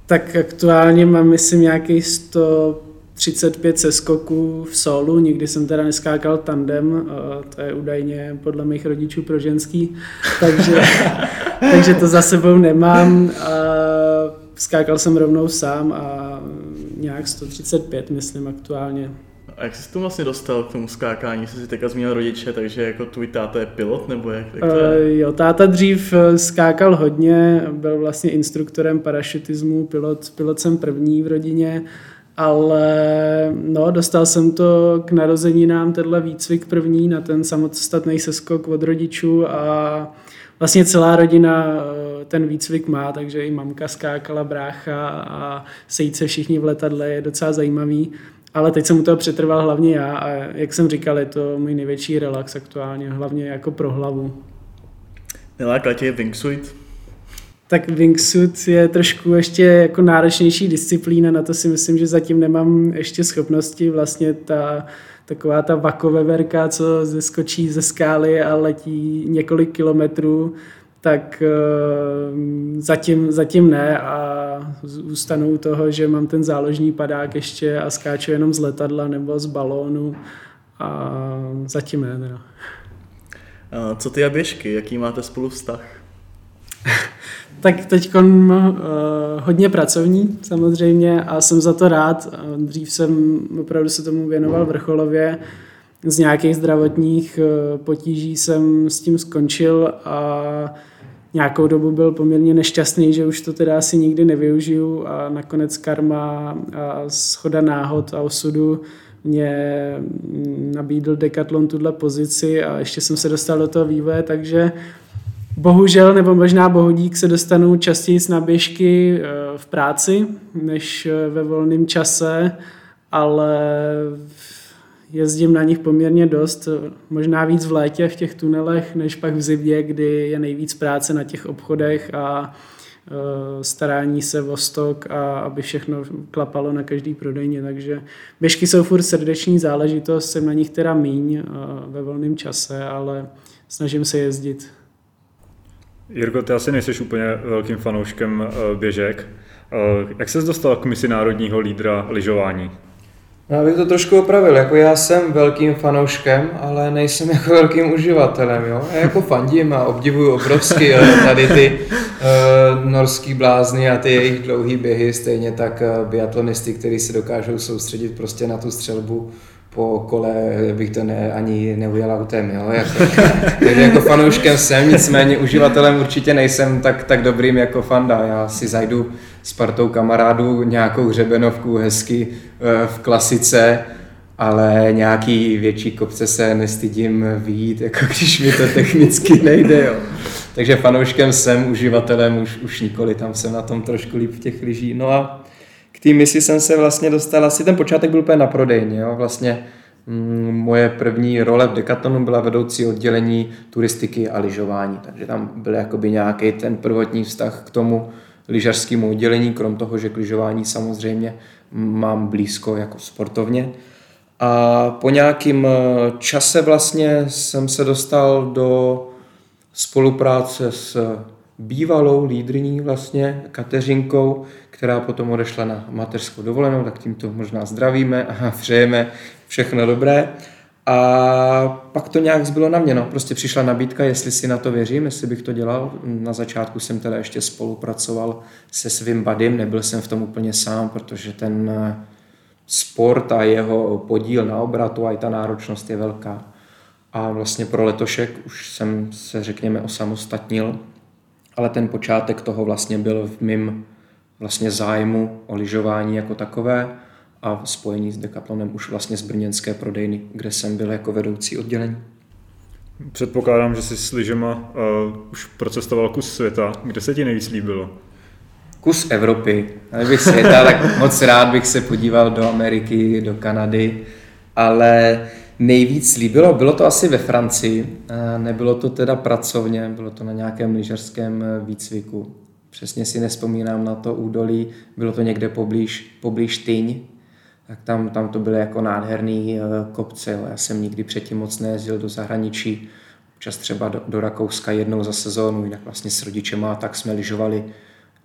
Tak aktuálně mám, myslím, nějaký 135 seskoků v solu, nikdy jsem teda neskákal tandem, to je údajně podle mých rodičů pro ženský, takže, takže to za sebou nemám. Skákal jsem rovnou sám a nějak 135, myslím, aktuálně. A jak jsi to vlastně dostal k tomu skákání? Jsi si teďka zmínil rodiče, takže jako tvůj táta je pilot, nebo jak, jak to je? Uh, jo, táta dřív eh, skákal hodně, byl vlastně instruktorem parašutismu, pilot, pilot jsem první v rodině, ale no, dostal jsem to k narozeninám, tenhle výcvik první na ten samostatný seskok od rodičů a vlastně celá rodina eh, ten výcvik má, takže i mamka skákala, brácha a sejít se všichni v letadle je docela zajímavý ale teď jsem u toho přetrval hlavně já a jak jsem říkal, je to můj největší relax aktuálně, hlavně jako pro hlavu. Neláká tě wingsuit? Tak wingsuit je trošku ještě jako náročnější disciplína, na to si myslím, že zatím nemám ještě schopnosti. Vlastně ta, taková ta vakoveverka, co zeskočí ze skály a letí několik kilometrů, tak uh, zatím, zatím ne a zůstanu toho, že mám ten záložní padák ještě a skáču jenom z letadla nebo z balónu a zatím ne. Teda. Co ty a běžky, jaký máte spolu vztah? tak teď uh, hodně pracovní samozřejmě a jsem za to rád. Dřív jsem opravdu se tomu věnoval vrcholově. Z nějakých zdravotních uh, potíží jsem s tím skončil a nějakou dobu byl poměrně nešťastný, že už to teda asi nikdy nevyužiju a nakonec karma a schoda náhod a osudu mě nabídl Decathlon tuhle pozici a ještě jsem se dostal do toho vývoje, takže bohužel, nebo možná bohudík se dostanu častěji na běžky eh, v práci, než eh, ve volném čase, ale jezdím na nich poměrně dost, možná víc v létě v těch tunelech, než pak v zimě, kdy je nejvíc práce na těch obchodech a Eh, starání se o stok a aby všechno klapalo na každý prodejně. Takže běžky jsou furt srdeční záležitost, jsem na nich teda míň eh, ve volném čase, ale snažím se jezdit. Jirko, ty asi nejsi úplně velkým fanouškem eh, běžek. Jak se dostal k misi národního lídra lyžování? No, abych to trošku opravil, jako já jsem velkým fanouškem, ale nejsem jako velkým uživatelem, jo. Já jako fandím a obdivuju obrovsky jo, tady ty uh, norský blázny a ty jejich dlouhý běhy, stejně tak uh, biatlonisty, kteří se dokážou soustředit prostě na tu střelbu po kole bych to ne, ani neujel autem, jo, jako, takže jako fanouškem jsem, nicméně uživatelem určitě nejsem tak, tak dobrým jako fanda, já si zajdu s partou kamarádů nějakou hřebenovku hezky eh, v klasice, ale nějaký větší kopce se nestydím výjít, jako když mi to technicky nejde. Jo. Takže fanouškem jsem, uživatelem už, už nikoli, tam jsem na tom trošku líp v těch lyží. No a té misi jsem se vlastně dostal, asi ten počátek byl úplně na prodejně, jo. vlastně mm, moje první role v Decathlonu byla vedoucí oddělení turistiky a lyžování, takže tam byl jakoby nějaký ten prvotní vztah k tomu, lyžařskému oddělení, krom toho, že k lyžování samozřejmě mám blízko jako sportovně. A po nějakém eh, čase vlastně jsem se dostal do spolupráce s bývalou lídrní vlastně Kateřinkou, která potom odešla na mateřskou dovolenou, tak tímto možná zdravíme a přejeme všechno dobré. A pak to nějak zbylo na mě, no. Prostě přišla nabídka, jestli si na to věřím, jestli bych to dělal. Na začátku jsem teda ještě spolupracoval se svým badym, nebyl jsem v tom úplně sám, protože ten eh, sport a jeho podíl na obratu a i ta náročnost je velká. A vlastně pro letošek už jsem se, řekněme, osamostatnil, ale ten počátek toho vlastně byl v mým vlastně zájmu o lyžování jako takové a spojení s Decathlonem už vlastně z brněnské prodejny, kde jsem byl jako vedoucí oddělení. Předpokládám, že jsi s lyžema uh, už procestoval kus světa. Kde se ti nejvíc líbilo? Kus Evropy. Kdybych světa, tak moc rád bych se podíval do Ameriky, do Kanady, ale nejvíc líbilo, bylo to asi ve Francii, nebylo to teda pracovně, bylo to na nějakém lyžařském výcviku. Přesně si nespomínám na to údolí, bylo to někde poblíž, poblíž Tyň, tak tam, tam to byly jako nádherný eh, kopce. Já jsem nikdy předtím moc nejezdil do zahraničí, občas třeba do, do Rakouska jednou za sezónu, jinak vlastně s rodičema, tak jsme lyžovali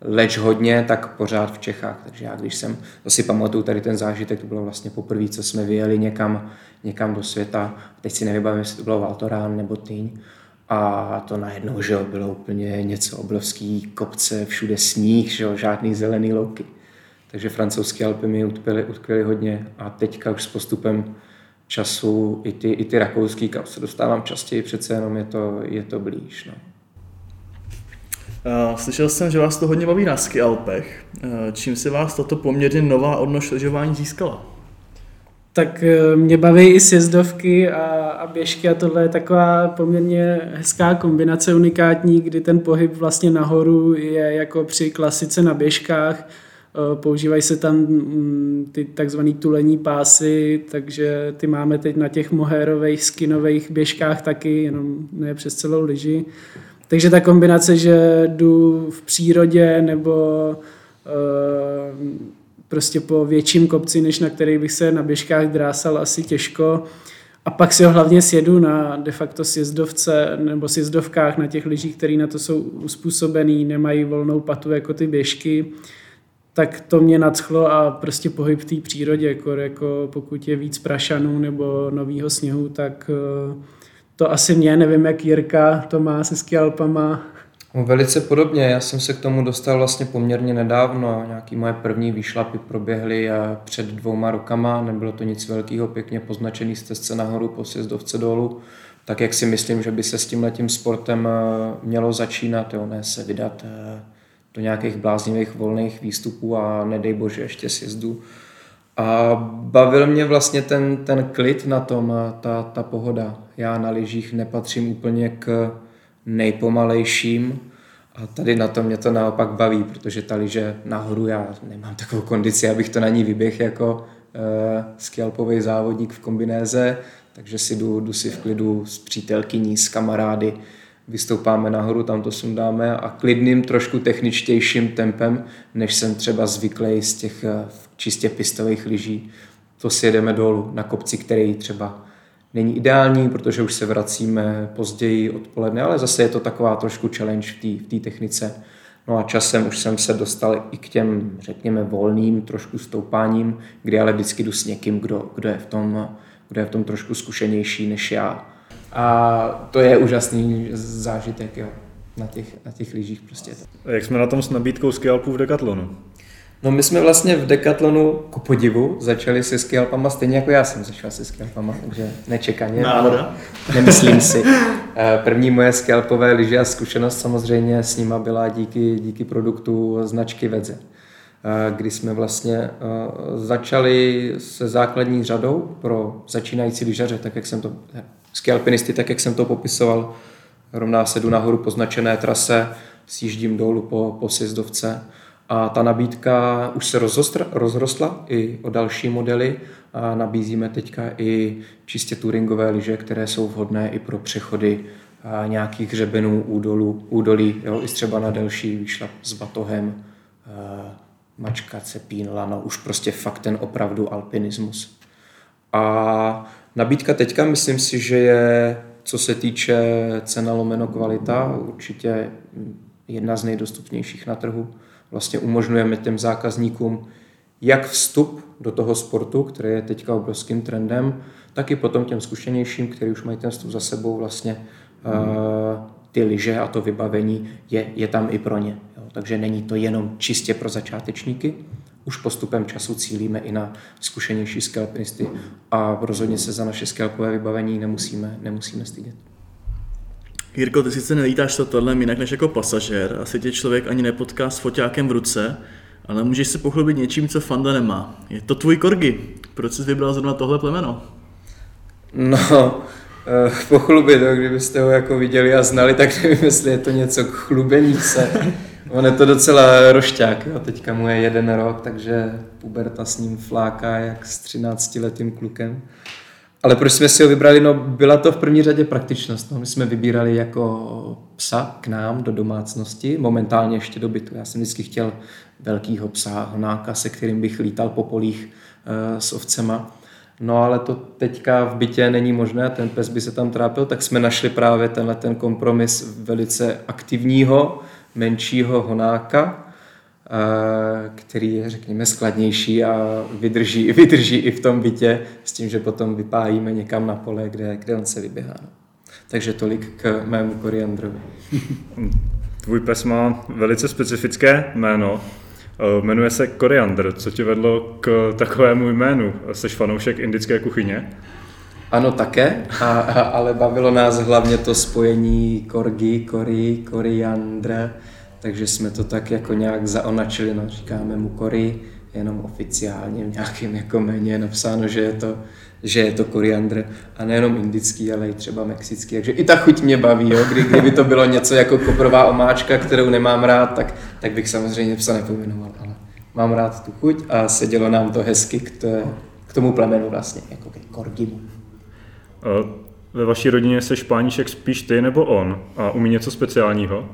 leč hodně, tak pořád v Čechách. Takže já když jsem, to si pamatuju tady ten zážitek, to bylo vlastně poprvé, co jsme vyjeli někam, někam do světa. Teď si nevybavím, jestli to bylo Valtorán nebo Tyň. A to najednou, že jo, bylo úplně něco obrovský, kopce, všude sníh, že jo, žádný zelený louky. Takže francouzské Alpy mi utkvěly, utkvěly hodně a teďka už s postupem času i ty, i ty rakouský, kam se dostávám častěji, přece jenom je to, je to blíž. No. Uh, slyšel jsem, že vás to hodně baví na ski Alpech. Uh, čím se vás tato poměrně nová odnož získala? Tak uh, mě baví i sjezdovky a, a běžky a tohle je taková poměrně hezká kombinace unikátní, kdy ten pohyb vlastně nahoru je jako při klasice na běžkách, Eh, používají se tam mm, ty takzvané tulení pásy, takže ty máme teď na těch mohérových skinových běžkách taky, jenom ne přes celou lyži. Takže ta kombinace, že jdu v přírodě nebo uh, prostě po větším kopci, než na který bych se na běžkách drásal asi těžko. A pak si ho hlavně sjedu na de facto sjezdovce nebo sjezdovkách na těch lyžích, které na to jsou uspůsobený, nemají volnou patu jako ty běžky tak to mě nadchlo a prostě pohyb v té přírodě, jako, jako pokud je víc prašanů nebo nového sněhu, tak eh, to asi mě, nevím jak Jirka to má se skialpama. No, velice podobně, já jsem se k tomu dostal vlastně poměrně nedávno, nějaký moje první výšlapy proběhly eh, před dvouma rokama, nebylo to nic velkého, pěkně poznačený stezce nahoru po sjezdovce dolů, tak jak si myslím, že by se s tím letím sportem eh, mělo začínat, jo, ne se vydat do nějakých bláznivých volných výstupů a nedej bože ještě sjezdu. A bavil mě vlastně ten, ten klid na tom, ta, ta pohoda. Já na lyžích nepatřím úplně k nejpomalejším, a tady na to mě to naopak baví, protože ta liže nahoru, já nemám takovou kondici, abych to na ní vyběh jako uh, skialpový závodník v kombinéze, takže si jdu, jdu si v klidu s přítelkyní, s kamarády, vystoupáme nahoru, tam to sundáme a klidným, trošku techničtějším tempem, než jsem třeba zvyklý z těch eh, čistě pistových lyží. To si jedeme dolů na kopci, který třeba není ideální, protože už se vracíme později odpoledne, ale zase je to taková trošku challenge v té technice. No a časem už jsem se dostal i k těm, řekněme, volným trošku stoupáním, kdy ale vždycky jdu s někým, kdo, kdo, je, v tom, kdo je v tom trošku zkušenější než já. A to je úžasný zážitek, jo, na těch, na těch lyžích prostě. Jak jsme na tom s nabídkou skialpů v Decathlonu? No my jsme vlastně v Decathlonu, ku podivu, začali se skialpama, stejně jako já jsem začal se skialpama, takže nečekaně. Náhoda? Nemyslím si. Eh, první moje skialpové lyže a zkušenost samozřejmě s nima byla díky, díky produktu značky Vedze eh, kdy jsme vlastně eh, začali se základní řadou pro začínající lyžaře, tak jak jsem to, skialpinisty, tak jak jsem to popisoval, rovná se jdu nahoru po značené trase, sjíždím dolů po, po sjezdovce, a ta nabídka už se rozostr, rozrostla i o další modely a nabízíme teďka i čistě touringové lyže, které jsou vhodné i pro přechody nějakých hřebenů, údolů, údolí, jo, i třeba na delší výšlap s batohem, mačka, cepín, lano, už prostě fakt ten opravdu alpinismus. A nabídka teďka myslím si, že je, co se týče cena lomeno kvalita, určitě jedna z nejdostupnějších na trhu vlastně umožňujeme těm zákazníkům jak vstup do toho sportu, který je teďka obrovským trendem, tak i potom těm zkušenějším, kteří už mají ten vstup za sebou, vlastně uh, ty lyže a to vybavení je, je tam i pro ně. Jo. Takže není to jenom čistě pro začátečníky, už postupem času cílíme i na zkušenější skelpinisty a rozhodně se za naše skelpové vybavení nemusíme, nemusíme stydět. Jirko, ty sice nelítáš tohle jinak než jako pasažér, asi tě člověk ani nepotká s foťákem v ruce, ale můžeš se pochlubit něčím, co Fanda nemá. Je to tvůj korgi. Proč jsi vybral zrovna tohle plemeno? No, uh, pochlubit, no, kdybyste ho jako viděli a znali, tak nevím, jestli je to něco k chlubení se. On je to docela rošťák, jo. teďka mu je jeden rok, takže puberta s ním fláká jak s 13 letým klukem. Ale proč jsme si ho vybrali? No, byla to v první řadě praktičnost. No, my jsme vybírali jako psa k nám do domácnosti, momentálně ještě do bytu. Já jsem vždycky chtěl velkýho psa, honáka, se kterým bych lítal po polích e, s ovcema. No ale to teďka v bytě není možné, ten pes by se tam trápil, tak jsme našli právě tenhle ten kompromis velice aktivního, menšího honáka, který je, řekněme, skladnější a vydrží, vydrží i v tom bytě s tím, že potom vypájíme někam na pole, kde, kde on se vyběhá. Takže tolik k mému koriandrovi. Tvůj pes má velice specifické jméno. E, jmenuje se koriandr. Co tě vedlo k takovému jménu? Jsi fanoušek indické kuchyně? Ano, také, a, a, ale bavilo nás hlavně to spojení korgi, kori, koriandr takže jsme to tak jako nějak zaonačili, no říkáme mu kory, jenom oficiálně v nějakém jako méně je napsáno, že je to, že je to koriandr a nejenom indický, ale i třeba mexický. Takže i ta chuť mě baví, jo? Kdy, kdyby to bylo něco jako koprová omáčka, kterou nemám rád, tak, tak bych samozřejmě psa nepomenoval, ale mám rád tu chuť a sedělo nám to hezky k, té, k tomu plemenu vlastně, jako ke korgimu. Ve vaší rodině se špáníšek spíš ty nebo on a umí něco speciálního?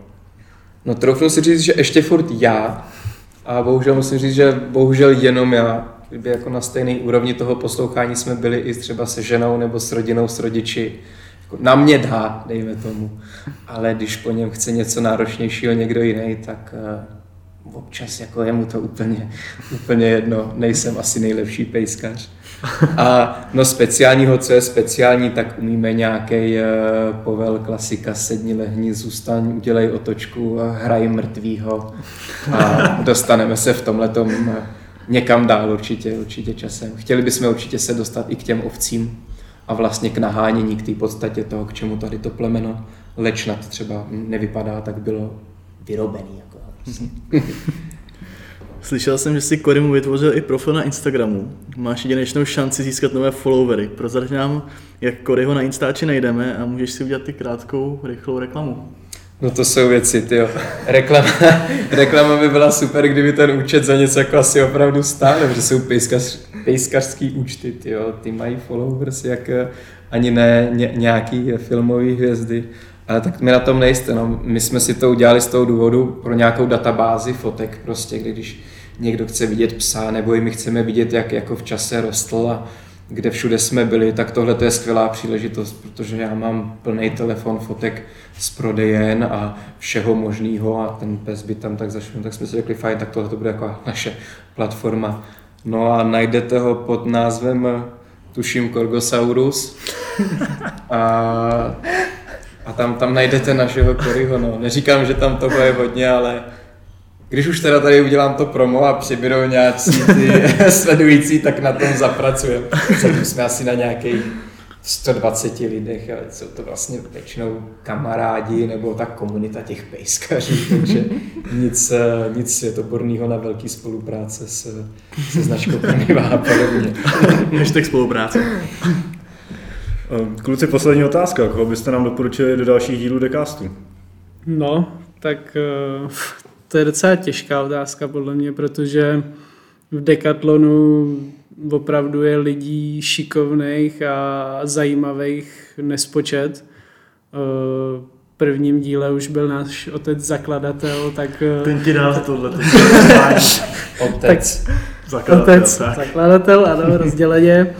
No troufnu si říct, že ještě furt já a bohužel musím říct, že bohužel jenom já. Kdyby jako na stejné úrovni toho poslouchání jsme byli i třeba se ženou nebo s rodinou, s rodiči. Jako na mě dá, dejme tomu. Ale když po něm chce něco náročnějšího někdo jiný, tak uh, občas jako je mu to úplně, úplně jedno. Nejsem asi nejlepší pejskař. A no speciálního, co je speciální, tak umíme nějaký uh, povel klasika, sedni, lehni, zůstaň, udělej otočku, hraj mrtvýho a dostaneme se v tomhle někam dál určitě, určitě časem. Chtěli bychom určitě se dostat i k těm ovcím a vlastně k nahánění, k té podstatě toho, k čemu tady to plemeno lečnat třeba nevypadá, tak bylo vyrobený. Jako. Slyšel jsem, že si Korimu vytvořil i profil na Instagramu. Máš jedinečnou šanci získat nové followery. Prozrať nám, jak Koryho na Instači najdeme a můžeš si udělat ty krátkou, rychlou reklamu. No to jsou věci, ty Reklama, reklama by byla super, kdyby ten účet za něco jako asi opravdu stál, protože jsou pejskař, pejskařský účty, ty Ty mají followers jak eh, ani ne ně, nějaký filmový hvězdy. Ale tak my na tom nejste, no. My jsme si to udělali z toho důvodu pro nějakou databázi fotek prostě, když někdo chce vidět psa, nebo i my chceme vidět, jak jako v čase rostl a kde všude jsme byli, tak tohle to je skvělá příležitost, protože já mám plný telefon fotek z prodejen a všeho možného a ten pes by tam tak zašel, tak jsme si řekli, fajn, tak tohle to bude jako naše platforma. No a najdete ho pod názvem, tuším, Korgosaurus. A, a tam, tam najdete našeho Koryho, no. Neříkám, že tam toho je hodně, ale když už teda tady udělám to promo a přibydou nějací ty sledující, tak na tom zapracujeme. Zatím jsme asi na nějakých 120 lidech, ale jsou to vlastně většinou kamarádi nebo ta komunita těch pejskařů, takže nic, nic světoborného na velký spolupráce s, se značkou Proniva a podobně. Hashtag spolupráce. Kluci, poslední otázka. Koho byste nám doporučili do dalších dílů Decastu? No, tak eh, to je docela těžká otázka podle mě, protože v Decathlonu opravdu je lidí šikovných a zajímavých nespočet. V prvním díle už byl náš otec zakladatel, tak... Ten ti dal tohle. otec. Zakladatel, otec, tak. zakladatel, ano, rozděleně.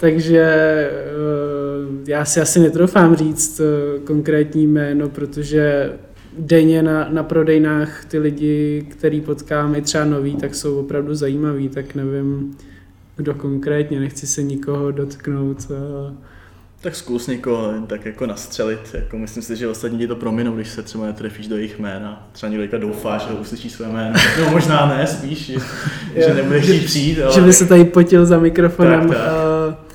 Takže eh, já si asi netrofám říct eh, konkrétní jméno, protože denně na, na prodejnách ty lidi, který potkám, i třeba noví, tak jsou opravdu zajímaví, tak nevím, kdo konkrétně, nechci se nikoho dotknout. Tak zkus někoho tak jako nastřelit. Jako myslím si, že ostatní ti to prominou, když se třeba netrefíš do jejich jména. Třeba někdo doufá, že uslyší své jméno. No možná ne, spíš, že, že nebudeš chtít přijít. Ale... Že by se tady potil za mikrofonem. Tak, tak.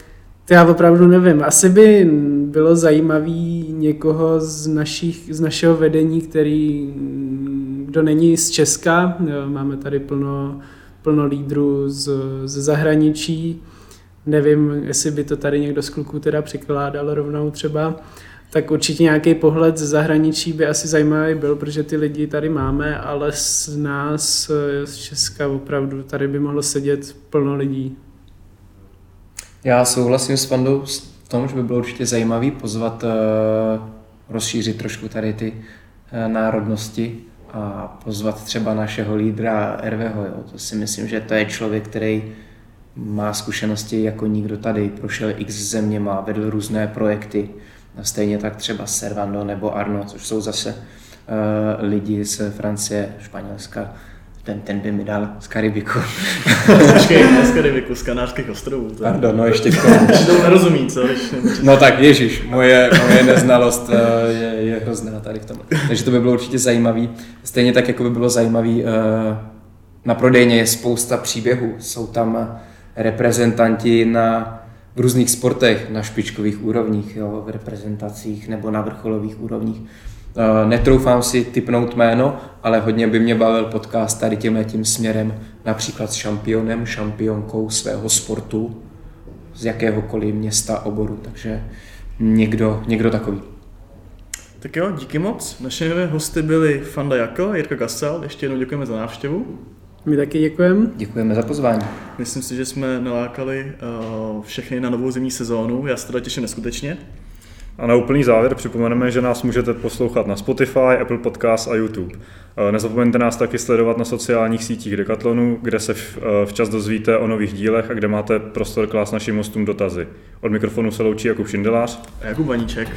To já opravdu nevím. Asi by bylo zajímavé někoho z, našich, z našeho vedení, který, kdo není z Česka. Máme tady plno, plno lídrů z, ze zahraničí. Nevím, jestli by to tady někdo z kluků teda překládal rovnou třeba. Tak určitě nějaký pohled ze zahraničí by asi zajímavý byl, protože ty lidi tady máme, ale z nás, z Česka opravdu, tady by mohlo sedět plno lidí. Já souhlasím s Vandou v tom, že by bylo určitě zajímavý pozvat, uh, rozšířit trošku tady ty uh, národnosti a pozvat třeba našeho lídra Erveho. Jo. To si myslím, že to je člověk, který má zkušenosti jako nikdo tady, prošel x země, má vedl různé projekty, a stejně tak třeba Servando nebo Arno, což jsou zase uh, lidi z Francie, Španělska, ten, ten by mi dal z Karibiku. Počkej, ne z Karibiku, z Kanářských ostrovů. To... Pardon, no ještě to nerozumí, co? No tak, ježíš, moje, moje neznalost eh, je, je hrozná tady v tom. Takže to by bylo určitě zajímavý. Stejně tak, jako by bylo zajímavý, eh, na prodejně je spousta příběhů. Jsou tam reprezentanti na v různých sportech na špičkových úrovních, jo, v reprezentacích nebo na vrcholových úrovních. Eh, netroufám si typnout jméno, ale hodně by mě bavil podcast tady tímhle tím směrem, například s šampionem, šampionkou svého sportu, z jakéhokoliv města, oboru, takže někdo, někdo takový. Tak jo, díky moc. Naše hosty byli Fanda Jako, Jirka Gasal, ještě jednou děkujeme za návštěvu. My taky děkujeme. Děkujeme za pozvání. Myslím si, že jsme nalákali uh, všechny na novou zimní sezónu. Já se teda těším neskutečně. A na úplný závěr připomeneme, že nás můžete poslouchat na Spotify, Apple Podcast a YouTube. Eh, nezapomeňte nás taky sledovat na sociálních sítích Decathlonu, kde se eh, včas dozvíte o nových dílech a kde máte prostor klást našim hostům dotazy. Od mikrofonu se loučí Jakub Šindelář a Jakub Vaníček.